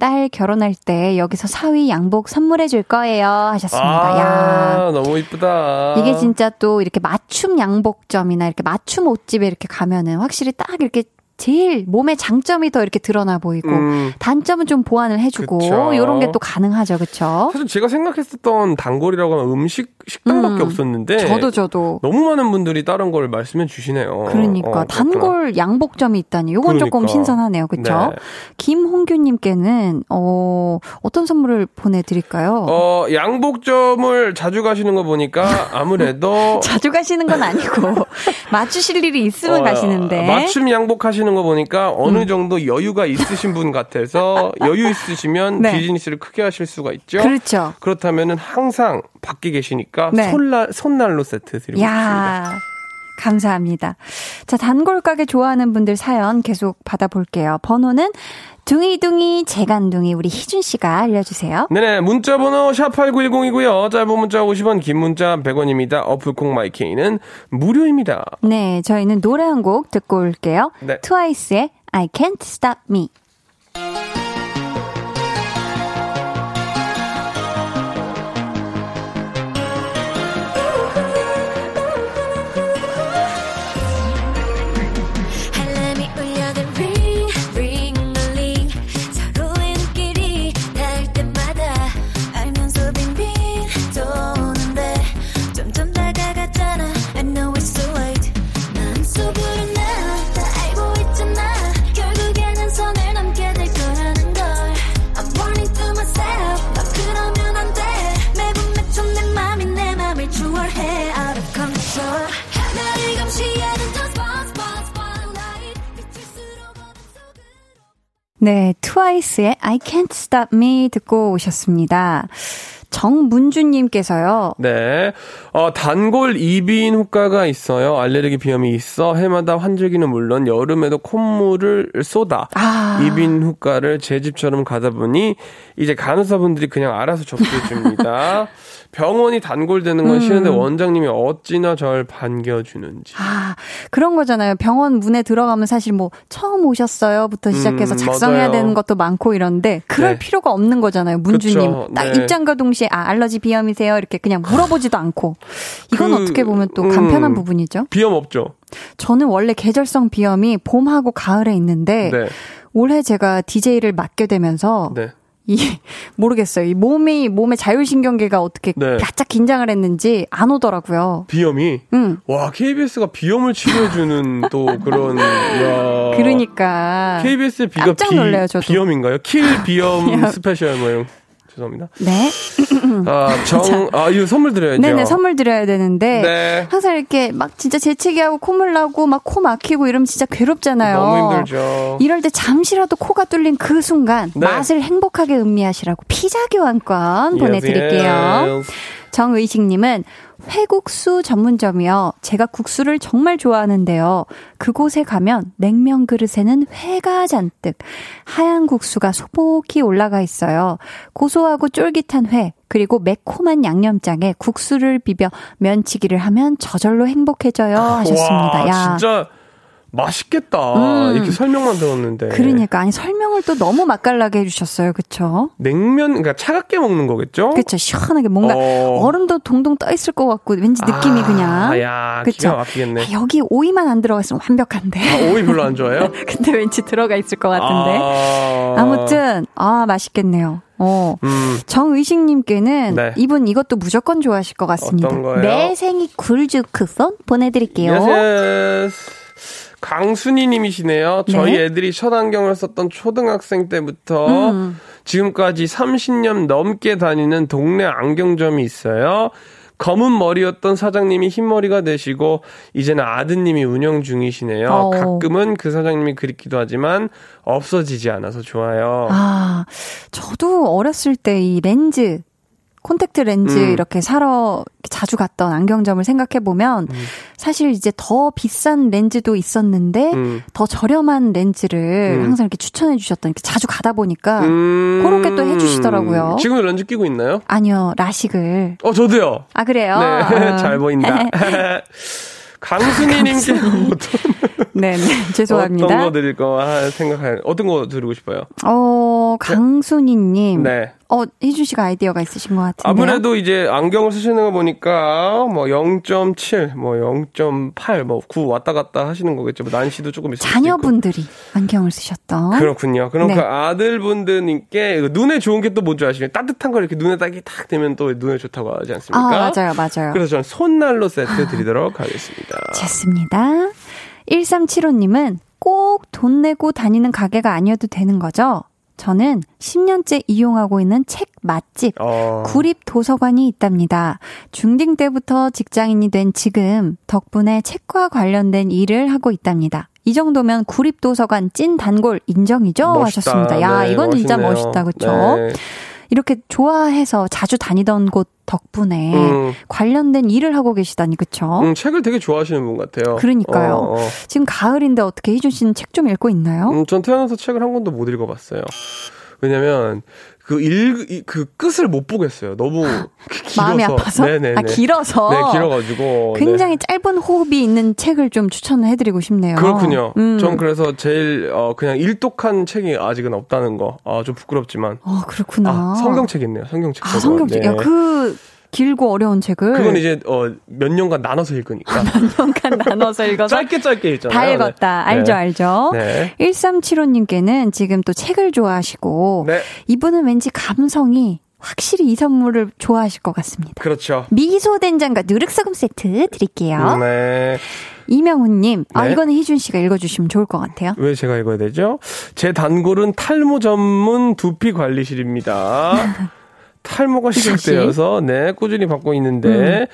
딸 결혼할 때 여기서 사위 양복 선물해 줄 거예요. 하셨습니다. 야. 아, 너무 이쁘다. 이게 진짜 또 이렇게 맞춤 양복점이나 이렇게 맞춤 옷집에 이렇게 가면은 확실히 딱 이렇게 제일 몸의 장점이 더 이렇게 드러나 보이고 음. 단점은 좀 보완을 해주고 그쵸. 이런 게 또 가능하죠, 그렇죠? 사실 제가 생각했었던 단골이라고 하면 음식 식당밖에 음. 없었는데 저도 저도 너무 많은 분들이 다른 걸 말씀해 주시네요. 그러니까 어. 단골 양복점이 있다니 요건 조금 그러니까. 신선하네요, 그렇죠? 네. 김홍규 님께는 어 어떤 선물을 보내 드릴까요? 어, 양복점을 자주 가시는 거 보니까 아무래도 자주 가시는 건 아니고 맞추실 일이 있으면 어, 가시는데 맞춤 양복 하시는 거 보니까 어느 정도 여유가 있으신 분 같아서 여유 있으시면 네. 비즈니스를 크게 하실 수가 있죠. 그렇죠. 그렇다면은 항상 밖에 계시니까 네. 손날 손난로 세트 드리고. 야 감사합니다. 자, 단골 가게 좋아하는 분들 사연 계속 받아볼게요. 번호는 둥이둥이 재간둥이 우리 희준 씨가 알려주세요. 네네, 문자 번호 샵8910이고요. 짧은 문자 50원, 긴 문자 100원입니다. 어플콩 마이케이는 무료입니다. 네, 저희는 노래 한 곡 듣고 올게요. 네. 트와이스의 I Can't Stop Me. 네, 트와이스의 I Can't Stop Me 듣고 오셨습니다. 정문주님께서요. 네. 어, 단골 이비인 효과가 있어요. 알레르기 비염이 있어 해마다 환절기는 물론 여름에도 콧물을 쏟아. 아. 이비인 효과를 제 집처럼 가다 보니 이제 간호사분들이 그냥 알아서 접수해 줍니다. 병원이 단골되는 건 싫은데 원장님이 어찌나 절 반겨주는지. 아, 그런 거잖아요. 병원 문에 들어가면 사실 뭐 처음 오셨어요부터 시작해서 음, 작성해야 맞아요. 되는 것도 많고 이런데 그럴 네. 필요가 없는 거잖아요. 문주님. 그쵸, 딱 네. 입장과 동시에 아, 알러지 비염이세요? 이렇게 그냥 물어보지도 않고. 이건 그, 어떻게 보면 또 음. 간편한 부분이죠. 비염 없죠? 저는 원래 계절성 비염이 봄하고 가을에 있는데 네. 올해 제가 DJ를 맡게 되면서 네. 이 모르겠어요. 이 몸이 몸의 자율신경계가 어떻게 네. 바짝 긴장을 했는지 안 오더라고요. 비염이. 음. 와, KBS가 비염을 치료해주는 또 그런, 야. 그러니까 KBS의 비가 깜짝 비, 놀래요, 저도. 비염인가요? kill 비염 special 모형. 죄송합니다. 네. 아, 정, 아, 이거 선물 드려야죠. 네네, 선물 드려야 되는데, 네. 항상 이렇게 막 진짜 재채기하고 콧물 나고 막 코 막히고 이러면 진짜 괴롭잖아요. 너무 힘들죠. 이럴 때 잠시라도 코가 뚫린 그 순간 네. 맛을 행복하게 음미하시라고 피자 교환권 보내드릴게요. Yes, yes. 정의식님은 회국수 전문점이요. 제가 국수를 정말 좋아하는데요. 그곳에 가면 냉면 그릇에는 회가 잔뜩 하얀 국수가 소복히 올라가 있어요. 고소하고 쫄깃한 회 그리고 매콤한 양념장에 국수를 비벼 면치기를 하면 저절로 행복해져요 하셨습니다. 와, 야. 진짜 맛있겠다. 음. 이렇게 설명만 들었는데. 그러니까 아니 설명을 또 너무 맛깔나게 해주셨어요, 그쵸? 냉면, 그러니까 차갑게 먹는 거겠죠? 그쵸 시원하게 뭔가 어. 얼음도 동동 떠 있을 것 같고 왠지 느낌이 아, 그냥 야, 그쵸? 막히겠네. 아, 여기 오이만 안 들어가 있으면 완벽한데. 아, 오이 별로 안 좋아해요? 근데 왠지 들어가 있을 것 같은데. 아. 아무튼 아 맛있겠네요. 어. 음. 정의식님께는 네. 이분 이것도 무조건 좋아하실 것 같습니다. 매생이 굴죽 쿠폰 보내드릴게요. yes, yes. 강순희 님이시네요. 저희 네. 애들이 첫 안경을 썼던 초등학생 때부터 음. 지금까지 30년 넘게 다니는 동네 안경점이 있어요. 검은 머리였던 사장님이 흰머리가 되시고 이제는 아드님이 운영 중이시네요. 어. 가끔은 그 사장님이 그립기도 하지만 없어지지 않아서 좋아요. 아, 저도 어렸을 때 이 렌즈, 콘택트 렌즈 음. 이렇게 사러 자주 갔던 안경점을 생각해 보면 사실 이제 더 비싼 렌즈도 있었는데 음. 더 저렴한 렌즈를 음. 항상 이렇게 추천해 주셨던 이렇게 자주 가다 보니까 음. 그렇게 또 해주시더라고요. 지금 렌즈 끼고 있나요? 아니요, 라식을. 어, 저도요. 아, 그래요? 네, 아. 잘 보인다. 어떤, 네, 네. 죄송합니다. 어떤 거 드릴 거 하- 생각하는, 어떤 거 드리고 싶어요? 어, 강순이님. 네. 어, 희준 씨가 아이디어가 있으신 것 같은데요. 아무래도 이제 안경을 쓰시는 거 보니까 뭐 0.7, 뭐 0.8, 뭐 9 왔다 갔다 하시는 거겠죠. 뭐 난시도 조금 있을. 자녀분들이 안경을 쓰셨던. 그렇군요. 그럼 네. 그 아들분들님께 이거 눈에 좋은 게 또 뭔지 아시죠? 따뜻한 걸 이렇게 눈에 딱이 탁 대면 또 눈에 좋다고 하지 아, 않습니까? 맞아요, 맞아요. 그래서 저는 손난로 세트 드리도록 하겠습니다. 좋습니다. 1375님은 꼭 돈 내고 다니는 가게가 아니어도 되는 거죠? 저는 10년째 이용하고 있는 책 맛집, 어. 구립 도서관이 있답니다. 중딩 때부터 직장인이 된 지금 덕분에 책과 관련된 일을 하고 있답니다. 이 정도면 구립 도서관 찐 단골 인정이죠? 멋있다. 하셨습니다. 야, 네, 이건 진짜 멋있네요. 멋있다, 그쵸? 네. 이렇게 좋아해서 자주 다니던 곳 덕분에 음. 관련된 일을 하고 계시다니, 그쵸? 음, 책을 되게 좋아하시는 분 같아요. 그러니까요. 어, 어. 지금 가을인데 어떻게 희준 씨는 책 좀 읽고 있나요? 음, 전 태어나서 책을 한 권도 못 읽어봤어요. 왜냐면 그 읽, 이- 그 끝을 못 보겠어요. 너무 길어서. 마음이 아파서? 네네네. 아, 길어서? 네, 길어가지고. 굉장히 네. 짧은 호흡이 있는 책을 좀 추천해드리고 싶네요. 그렇군요. 음. 전 그래서 제일 어, 그냥 일독한 책이 아직은 없다는 거. 아, 좀 부끄럽지만. 어, 그렇구나. 아, 성경책 있네요. 성경책. 아. 성경책. 네. 야, 그 길고 어려운 책을 그건 이제 어, 몇 년간 나눠서 읽으니까. 년간 나눠서 읽어서 짧게 짧게 읽잖아요. 다 읽었다. 네. 알죠, 네. 알죠. 네. 1375님께는 지금 또 책을 좋아하시고 네. 이분은 왠지 감성이 확실히 이 선물을 좋아하실 것 같습니다. 그렇죠. 미소 된장과 누룩소금 세트 드릴게요. 네. 이명훈님, 아 네. 이거는 희준 씨가 읽어주시면 좋을 것 같아요. 왜 제가 읽어야 되죠? 제 단골은 탈모 전문 두피 관리실입니다. 탈모가. 시작되어서 네 꾸준히 받고 있는데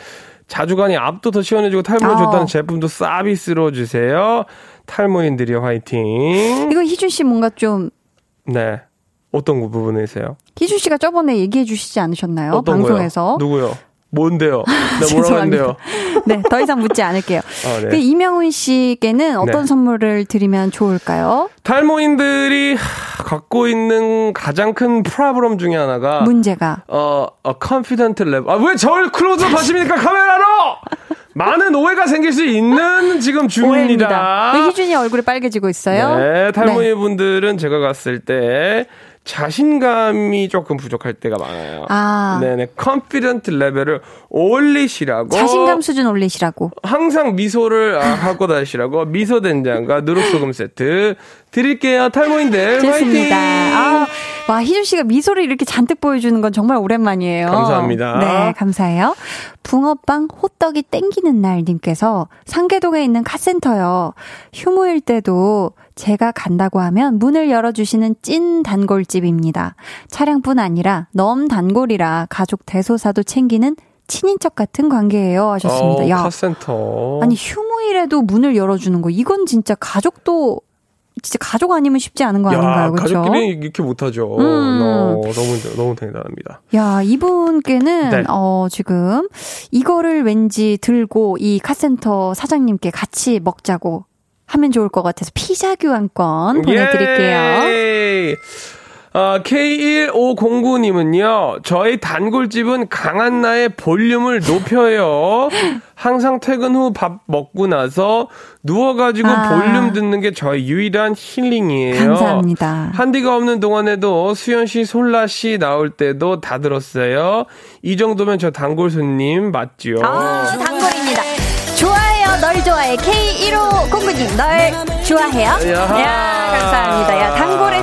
자주 가니 앞도 더 시원해지고 탈모에 아. 좋다는 제품도 서비스로 주세요. 탈모인들이 화이팅. 이거 희준 씨 뭔가 좀 네. 어떤 그 부분이세요? 희준 씨가 저번에 얘기해 주시지 않으셨나요? 방송에서. 거요? 누구요? 뭔데요? 나 뭐라고 죄송합니다. 했는데요? 네, 더 이상 묻지 않을게요. 아, 그 네. 이명훈 씨께는 어떤 네. 선물을 드리면 좋을까요? 탈모인들이 하, 갖고 있는 가장 큰 프로블럼 중에 하나가 문제가. 어, 어, confident level. 아, 왜 저를 클로즈업 하십니까, 카메라로! 많은 오해가 생길 수 있는 지금. 중입니다. 왜 희준이 얼굴이 빨개지고 있어요? 네, 탈모인 분들은 제가 갔을 때 자신감이 조금 부족할 때가 많아요. 아. 네네, confident 레벨을 올리시라고. 자신감 수준 올리시라고. 항상 미소를 아, 갖고 다니시라고 미소 된장과 누룩소금 세트 드릴게요. 탈모인들 좋습니다. 화이팅! 아, 와, 희준 씨가 미소를 이렇게 잔뜩 보여주는 건 정말 오랜만이에요. 감사합니다. 네, 감사해요. 붕어빵 호떡이 땡기는 날님께서 상계동에 있는 카센터요. 휴무일 때도 제가 간다고 하면 문을 열어주시는 찐 단골집입니다. 차량뿐 아니라 넘 단골이라 가족 대소사도 챙기는 친인척 같은 관계예요. 하셨습니다. 어, 야, 카센터. 아니 휴무일에도 문을 열어주는 거 이건 진짜 가족도 진짜 가족 아니면 쉽지 않은 거 아닌가요, 그렇죠? 가족끼리 이렇게 못하죠. 음. 너, 너무 너무 대단합니다. 야 이분께는 네. 어 지금 이거를 왠지 들고 이 카센터 사장님께 같이 먹자고 하면 좋을 것 같아서 피자 교환권 보내드릴게요. 예! 아, K1509님은요, 저희 단골집은 강한 나의 볼륨을 높여요. 항상 퇴근 후 밥 먹고 나서 누워가지고 아. 볼륨 듣는 게 저희 유일한 힐링이에요. 감사합니다. 한디가 없는 동안에도 수현 씨, 솔라 씨 나올 때도 다 들었어요. 이 정도면 저 단골 손님 맞지요? 아 단골입니다. 좋아해요, 널 좋아해. K1509님 널 좋아해요. 야 감사합니다. 야 단골의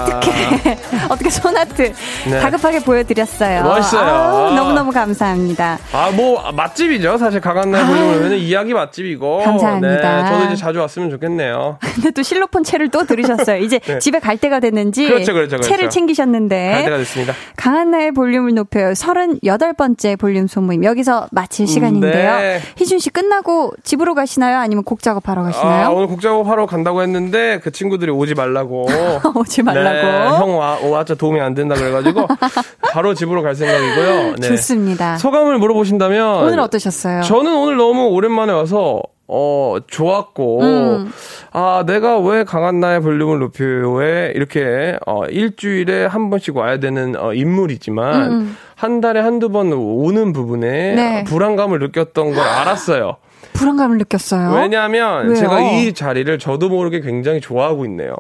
특혜. 어떻게 손아트 네. 다급하게 보여드렸어요. 멋있어요. 아우, 너무너무 감사합니다. 아, 뭐, 맛집이죠. 사실 강한나의 볼륨은 이야기 맛집이고. 감사합니다. 네, 저도 이제 자주 왔으면 좋겠네요. 근데 또 실로폰 채를 또 들으셨어요. 이제 네. 집에 갈 때가 됐는지 그렇죠, 그렇죠, 그렇죠. 채를 챙기셨는데 갈 때가 됐습니다. 강한나의 볼륨을 높여요. 38번째 볼륨 소모임. 여기서 마칠 시간인데요. 네. 희준 씨 끝나고 집으로 가시나요? 아니면 곡 작업하러 아, 가시나요? 오늘 곡 작업하러 간다고 했는데 그 친구들이 오지 말라고. 오지 말라고. 네, 형 와, 와자 도움이 안 된다 그래가지고 바로 집으로 갈 생각이고요. 네. 좋습니다. 소감을 물어보신다면 오늘 어떠셨어요? 저는 오늘 너무 오랜만에 와서 어 좋았고 음. 아 내가 왜 강한 나의 볼륨을 높여요에 이렇게 어 일주일에 한 번씩 와야 되는 어 인물이지만 음. 한 달에 한두 번 오는 부분에 네. 어, 불안감을 느꼈던 걸 알았어요. 불안감을 느꼈어요. 왜냐하면 왜요? 제가 이 자리를 저도 모르게 굉장히 좋아하고 있네요.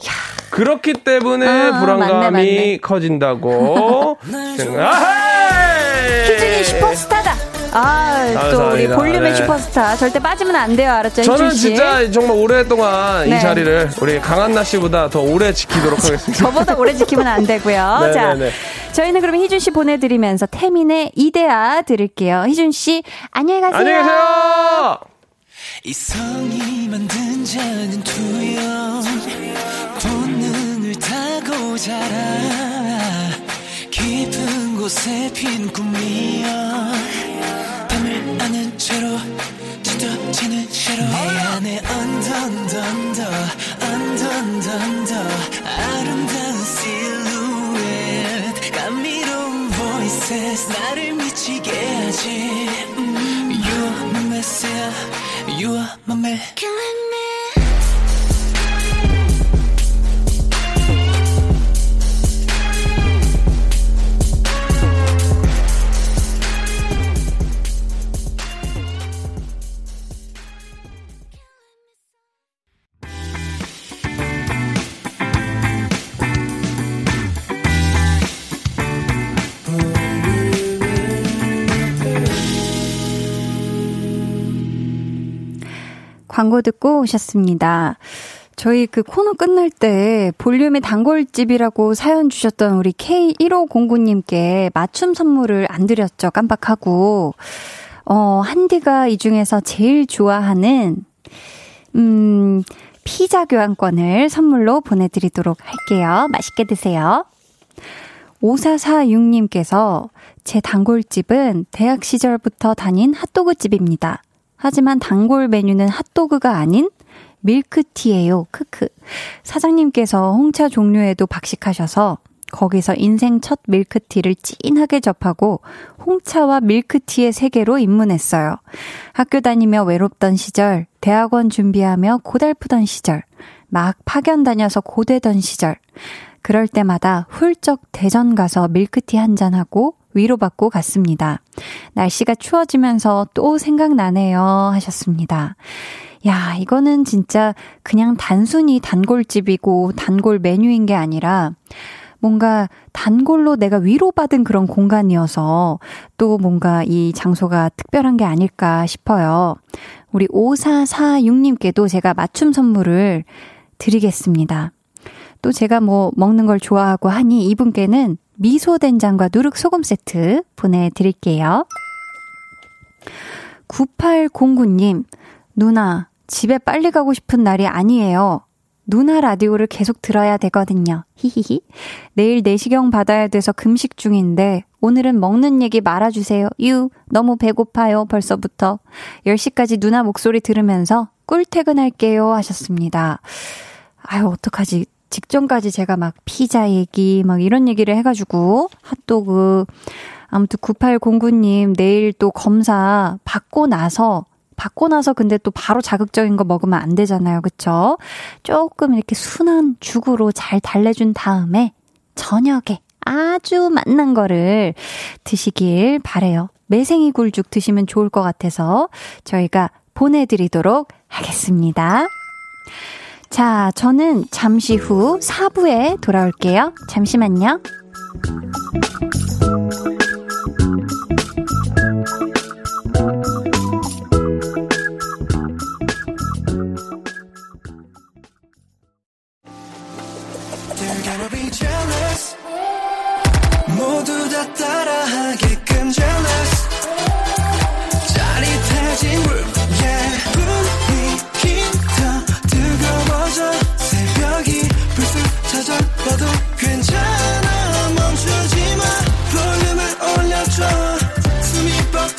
그렇기 때문에 아, 불안감이 맞네, 맞네. 커진다고 생각. 아헤이! 희준이 슈퍼스타다. 아, 또 우리 감사합니다. 볼륨의 네. 슈퍼스타. 절대 빠지면 안 돼요. 알았죠? 저는 희준 씨? 진짜 정말 오랫동안 네. 이 자리를 우리 강한나 씨보다 더 오래 지키도록 하겠습니다. 저보다 오래 지키면 안 되고요. 네, 자, 네, 네. 저희는 그러면 희준 씨 보내드리면서 태민의 이데아 들을게요. 희준 씨, 안녕히 가세요. 안녕히 계세요. 이성이 만든 자는 투영 본능을 타고 자라 깊은 곳에 핀 꿈이여. 밤을 아는 채로 짙어지는 채로 내 안에 언던던더 언던던더. 아름다운 실루엣 감미로운 voices 나를 미치게 하지. 음, sincere. You are my man. Killing me. 광고 듣고 오셨습니다. 저희 그 코너 끝날 때 볼륨의 단골집이라고 사연 주셨던 우리 K1509님께 맞춤 선물을 안 드렸죠. 깜빡하고. 어, 한디가 이 중에서 제일 좋아하는, 음, 피자 교환권을 선물로 보내드리도록 할게요. 맛있게 드세요. 5446님께서 제 단골집은 대학 시절부터 다닌 핫도그 집입니다. 하지만 단골 메뉴는 핫도그가 아닌 밀크티예요. 크크. 사장님께서 홍차 종류에도 박식하셔서 거기서 인생 첫 밀크티를 찐하게 접하고 홍차와 밀크티의 세계로 입문했어요. 학교 다니며 외롭던 시절, 대학원 준비하며 고달프던 시절, 막 파견 다녀서 고되던 시절. 그럴 때마다 훌쩍 대전 가서 밀크티 한 잔하고 위로받고 갔습니다. 날씨가 추워지면서 또 생각나네요. 하셨습니다. 야, 이거는 진짜 그냥 단순히 단골집이고 단골 메뉴인 게 아니라 뭔가 단골로 내가 위로받은 그런 공간이어서 또 뭔가 이 장소가 특별한 게 아닐까 싶어요. 우리 5446님께도 제가 맞춤 선물을 드리겠습니다. 또 제가 뭐 먹는 걸 좋아하고 하니 이분께는 미소 된장과 누룩 소금 세트 보내드릴게요. 9809님, 누나, 집에 빨리 가고 싶은 날이 아니에요. 누나 라디오를 계속 들어야 되거든요. 히히히. 내일 내시경 받아야 돼서 금식 중인데, 오늘은 먹는 얘기 말아주세요. 유, 너무 배고파요, 벌써부터. 10시까지 누나 목소리 들으면서 꿀 퇴근할게요. 하셨습니다. 아유, 어떡하지. 직전까지 제가 막 피자 얘기, 막 이런 얘기를 해가지고, 핫도그. 아무튼 9809님, 내일 또 검사 받고 나서, 받고 나서 근데 또 바로 자극적인 거 먹으면 안 되잖아요. 그쵸? 조금 이렇게 순한 죽으로 잘 달래준 다음에, 저녁에 아주 맛난 거를 드시길 바래요. 매생이 굴죽 드시면 좋을 것 같아서 저희가 보내드리도록 하겠습니다. 자, 저는 잠시 후 4부에 돌아올게요. 잠시만요.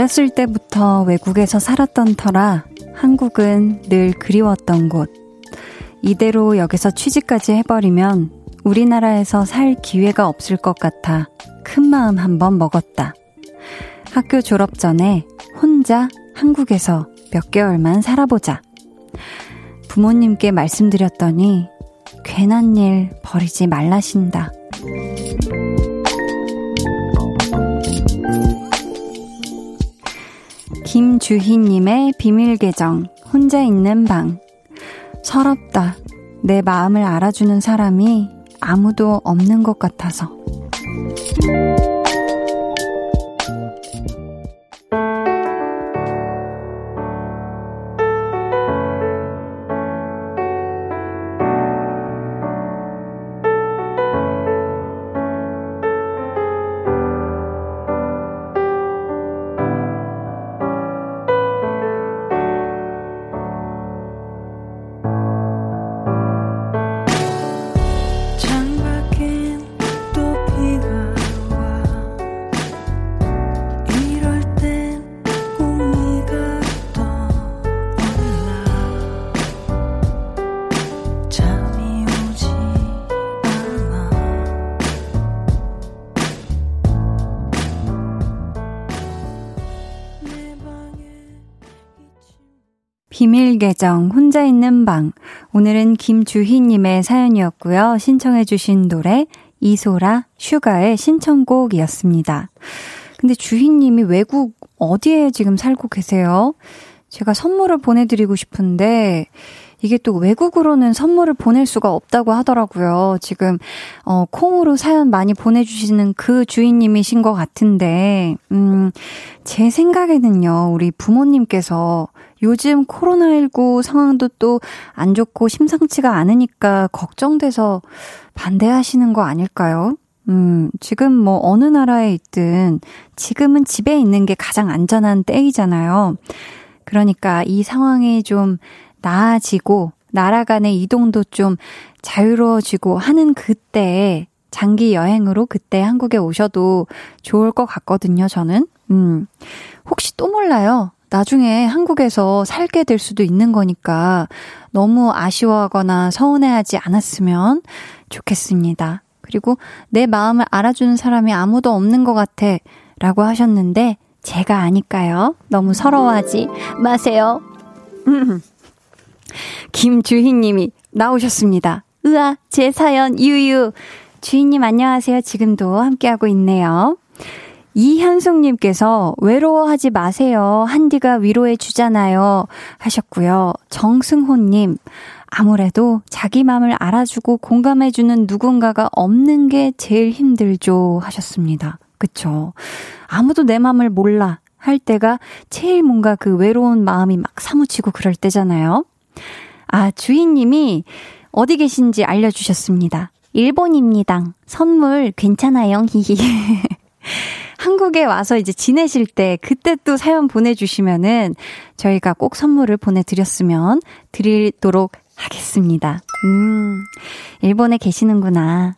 어렸을 때부터 외국에서 살았던 터라 한국은 늘 그리웠던 곳. 이대로 여기서 취직까지 해버리면 우리나라에서 살 기회가 없을 것 같아 큰 마음 한번 먹었다. 학교 졸업 전에 혼자 한국에서 몇 개월만 살아보자. 부모님께 말씀드렸더니 괜한 일 버리지 말라신다. 김주희님의 비밀계정, 혼자 있는 방. 서럽다. 내 마음을 알아주는 사람이 아무도 없는 것 같아서. 비밀 계정 혼자 있는 방. 오늘은 김주희님의 사연이었고요. 신청해주신 노래 이소라 슈가의 신청곡이었습니다. 근데 주희님이 외국 어디에 지금 살고 계세요? 제가 선물을 보내드리고 싶은데 이게 또 외국으로는 선물을 보낼 수가 없다고 하더라고요. 지금 어 콩으로 사연 많이 보내주시는 그 주인님이신 것 같은데 음 제 생각에는요 우리 부모님께서 요즘 코로나19 상황도 또 안 좋고 심상치가 않으니까 걱정돼서 반대하시는 거 아닐까요? 음, 지금 뭐 어느 나라에 있든 지금은 집에 있는 게 가장 안전한 때이잖아요. 그러니까 이 상황이 좀 나아지고 나라 간의 이동도 좀 자유로워지고 하는 그때에 장기 여행으로 그때 한국에 오셔도 좋을 것 같거든요, 저는. 음. 혹시 또 몰라요. 나중에 한국에서 살게 될 수도 있는 거니까 너무 아쉬워하거나 서운해하지 않았으면 좋겠습니다. 그리고 내 마음을 알아주는 사람이 아무도 없는 것 같아 라고 하셨는데 제가 아니까요. 너무 서러워하지 마세요. 김주희님이 나오셨습니다. 으아, 제 사연 유유. 주희님 안녕하세요. 지금도 함께하고 있네요. 이현숙님께서 외로워하지 마세요. 한디가 위로해 주잖아요. 하셨고요. 정승호님, 아무래도 자기 마음을 알아주고 공감해주는 누군가가 없는 게 제일 힘들죠. 하셨습니다. 그쵸. 아무도 내 마음을 몰라. 할 때가 제일 뭔가 그 외로운 마음이 막 사무치고 그럴 때잖아요. 아, 주인님이 어디 계신지 알려주셨습니다. 일본입니다. 선물 괜찮아요. 히히. 한국에 와서 이제 지내실 때 그때 또 사연 보내주시면은 저희가 꼭 선물을 보내드렸으면 드리도록 하겠습니다. 음, 일본에 계시는구나.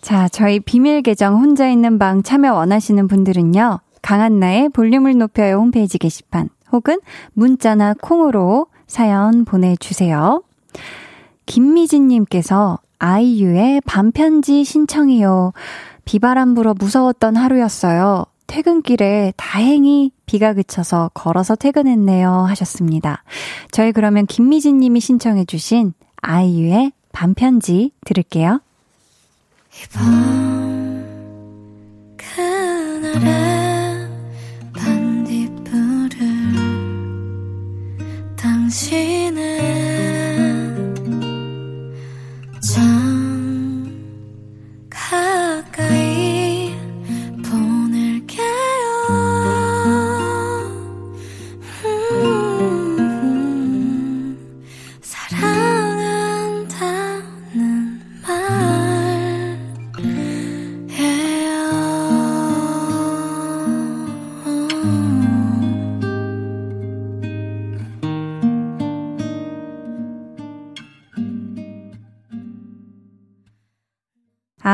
자, 저희 비밀 계정 혼자 있는 방 참여 원하시는 분들은요. 강한나의 볼륨을 높여요 홈페이지 게시판 혹은 문자나 콩으로 사연 보내주세요. 김미진님께서 아이유의 반편지 신청이요. 비바람 불어 무서웠던 하루였어요. 퇴근길에 다행히 비가 그쳐서 걸어서 퇴근했네요. 하셨습니다. 저희 그러면 김미진 님이 신청해 주신 아이유의 반편지 들을게요. 이밤 그날의 반딧불을 당신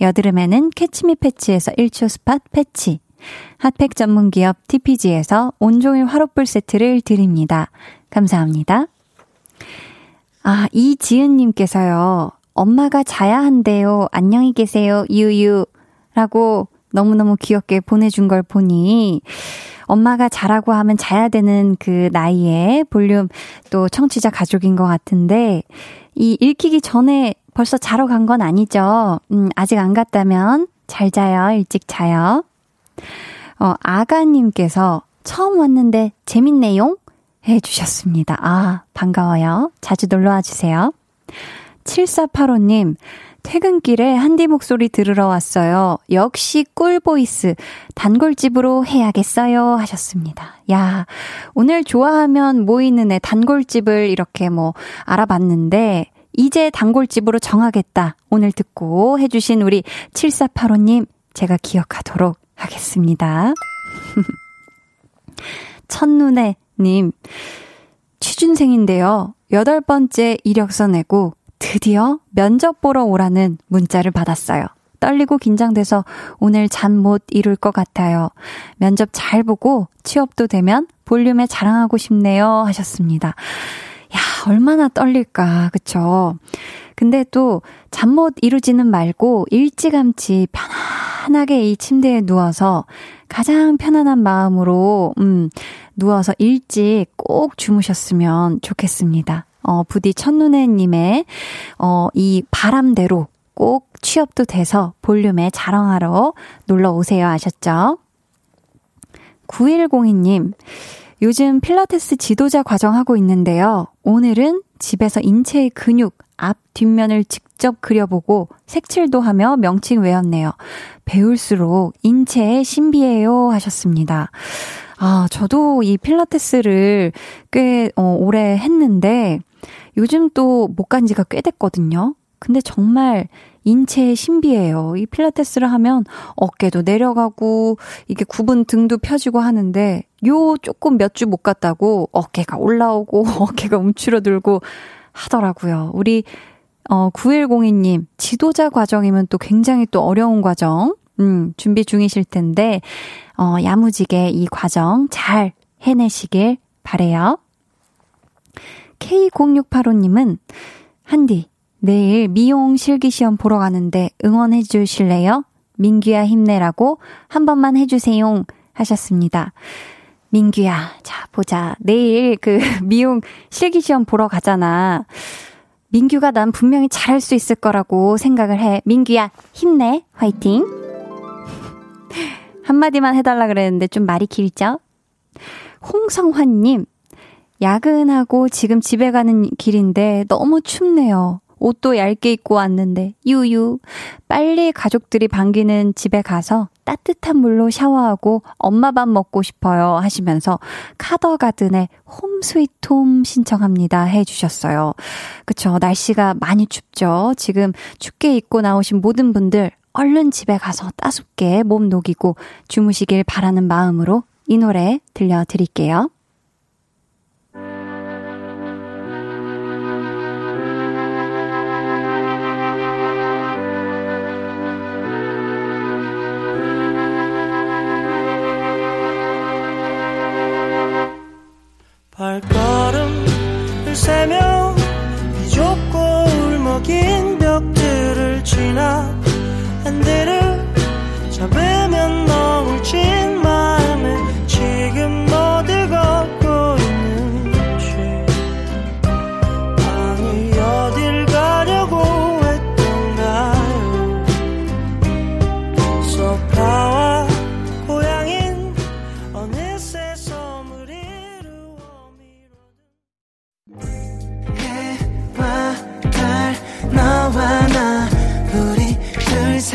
여드름에는 캐치미 패치에서 1초 spot 패치, 핫팩 전문 기업 TPG에서 온종일 화롯불 세트를 드립니다. 감사합니다. 아, 이지은님께서요, 엄마가 자야 한대요. 안녕히 계세요. 유유. 라고 너무너무 귀엽게 보내준 걸 보니, 엄마가 자라고 하면 자야 되는 그 나이에 볼륨 또 청취자 가족인 것 같은데, 이 읽히기 전에 벌써 자러 간 건 아니죠. 음, 아직 안 갔다면 잘 자요. 일찍 자요. 어, 아가님께서 처음 왔는데 재밌네용? 해주셨습니다. 아, 반가워요. 자주 놀러 와 주세요. 7485님, 퇴근길에 한디 목소리 들으러 왔어요. 역시 꿀보이스. 단골집으로 해야겠어요. 하셨습니다. 야, 오늘 좋아하면 모이는 애 단골집을 이렇게 뭐 알아봤는데, 이제 단골집으로 정하겠다. 오늘 듣고 해주신 우리 7485님, 제가 기억하도록 하겠습니다. 첫눈에님, 취준생인데요. 여덟 번째 이력서 내고 드디어 면접 보러 오라는 문자를 받았어요. 떨리고 긴장돼서 오늘 잠 못 이룰 것 같아요. 면접 잘 보고 취업도 되면 볼륨에 자랑하고 싶네요. 하셨습니다. 야, 얼마나 떨릴까. 그쵸? 근데 또 잠 못 이루지는 말고 일찌감치 편안하게 이 침대에 누워서 가장 편안한 마음으로, 음, 누워서 일찍 꼭 주무셨으면 좋겠습니다. 어, 부디 첫눈에님의, 어, 이 바람대로 꼭 취업도 돼서 볼륨에 자랑하러 놀러 오세요. 아셨죠? 9102님, 요즘 필라테스 지도자 과정 하고 있는데요. 오늘은 집에서 인체의 근육, 앞, 뒷면을 직접 그려보고 색칠도 하며 명칭 외웠네요. 배울수록 인체의 신비해요 하셨습니다. 아, 저도 이 필라테스를 꽤 어, 오래 했는데 요즘 또 못 간 지가 꽤 됐거든요. 근데 정말 인체의 신비예요. 이 필라테스를 하면 어깨도 내려가고 이게 구분 등도 펴지고 하는데 요 조금 몇 주 못 갔다고 어깨가 올라오고 어깨가 움츠러들고 하더라고요. 우리 어 9102님 지도자 과정이면 또 굉장히 또 어려운 과정 음 준비 중이실 텐데 어 야무지게 이 과정 잘 해내시길 바래요. K0685님은 한디 내일 미용 실기 시험 보러 가는데 응원해 주실래요? 민규야 힘내라고 한 번만 해주세요 하셨습니다. 민규야, 자, 보자. 내일 그 미용 실기 시험 보러 가잖아. 민규가 난 분명히 잘할 수 있을 거라고 생각을 해. 민규야, 힘내. 화이팅. 한마디만 해달라 그랬는데 좀 말이 길죠? 홍성환님, 야근하고 지금 집에 가는 길인데 너무 춥네요. 옷도 얇게 입고 왔는데, 유유. 빨리 가족들이 반기는 집에 가서 따뜻한 물로 샤워하고 엄마 밥 먹고 싶어요 하시면서 카더가든의 홈 스위트홈 신청합니다 해 주셨어요. 그쵸. 날씨가 많이 춥죠. 지금 춥게 입고 나오신 모든 분들 얼른 집에 가서 따숩게 몸 녹이고 주무시길 바라는 마음으로 이 노래 들려드릴게요. 발걸음을 세며 비좁고 울먹인 벽들을 지나 핸들을 잡으면 너울진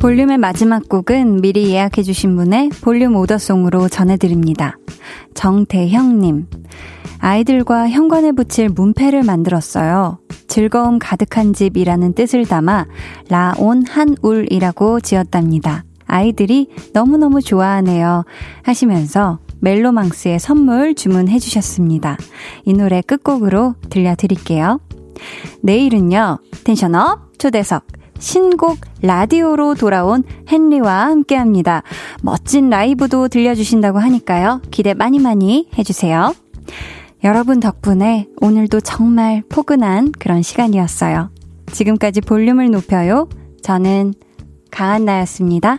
볼륨의 마지막 곡은 미리 예약해주신 분의 볼륨 오더송으로 전해드립니다. 정대형님. 아이들과 현관에 붙일 문패를 만들었어요. 즐거움 가득한 집이라는 뜻을 담아 라온 한울이라고 지었답니다. 아이들이 너무너무 좋아하네요. 하시면서 멜로망스의 선물 주문해 주셨습니다. 이 노래 끝곡으로 들려드릴게요. 내일은요, 텐션업 초대석. 신곡 라디오로 돌아온 헨리와 함께 합니다. 멋진 라이브도 들려주신다고 하니까요. 기대 많이 많이 해주세요. 여러분 덕분에 오늘도 정말 포근한 그런 시간이었어요. 지금까지 볼륨을 높여요. 저는 강한나였습니다.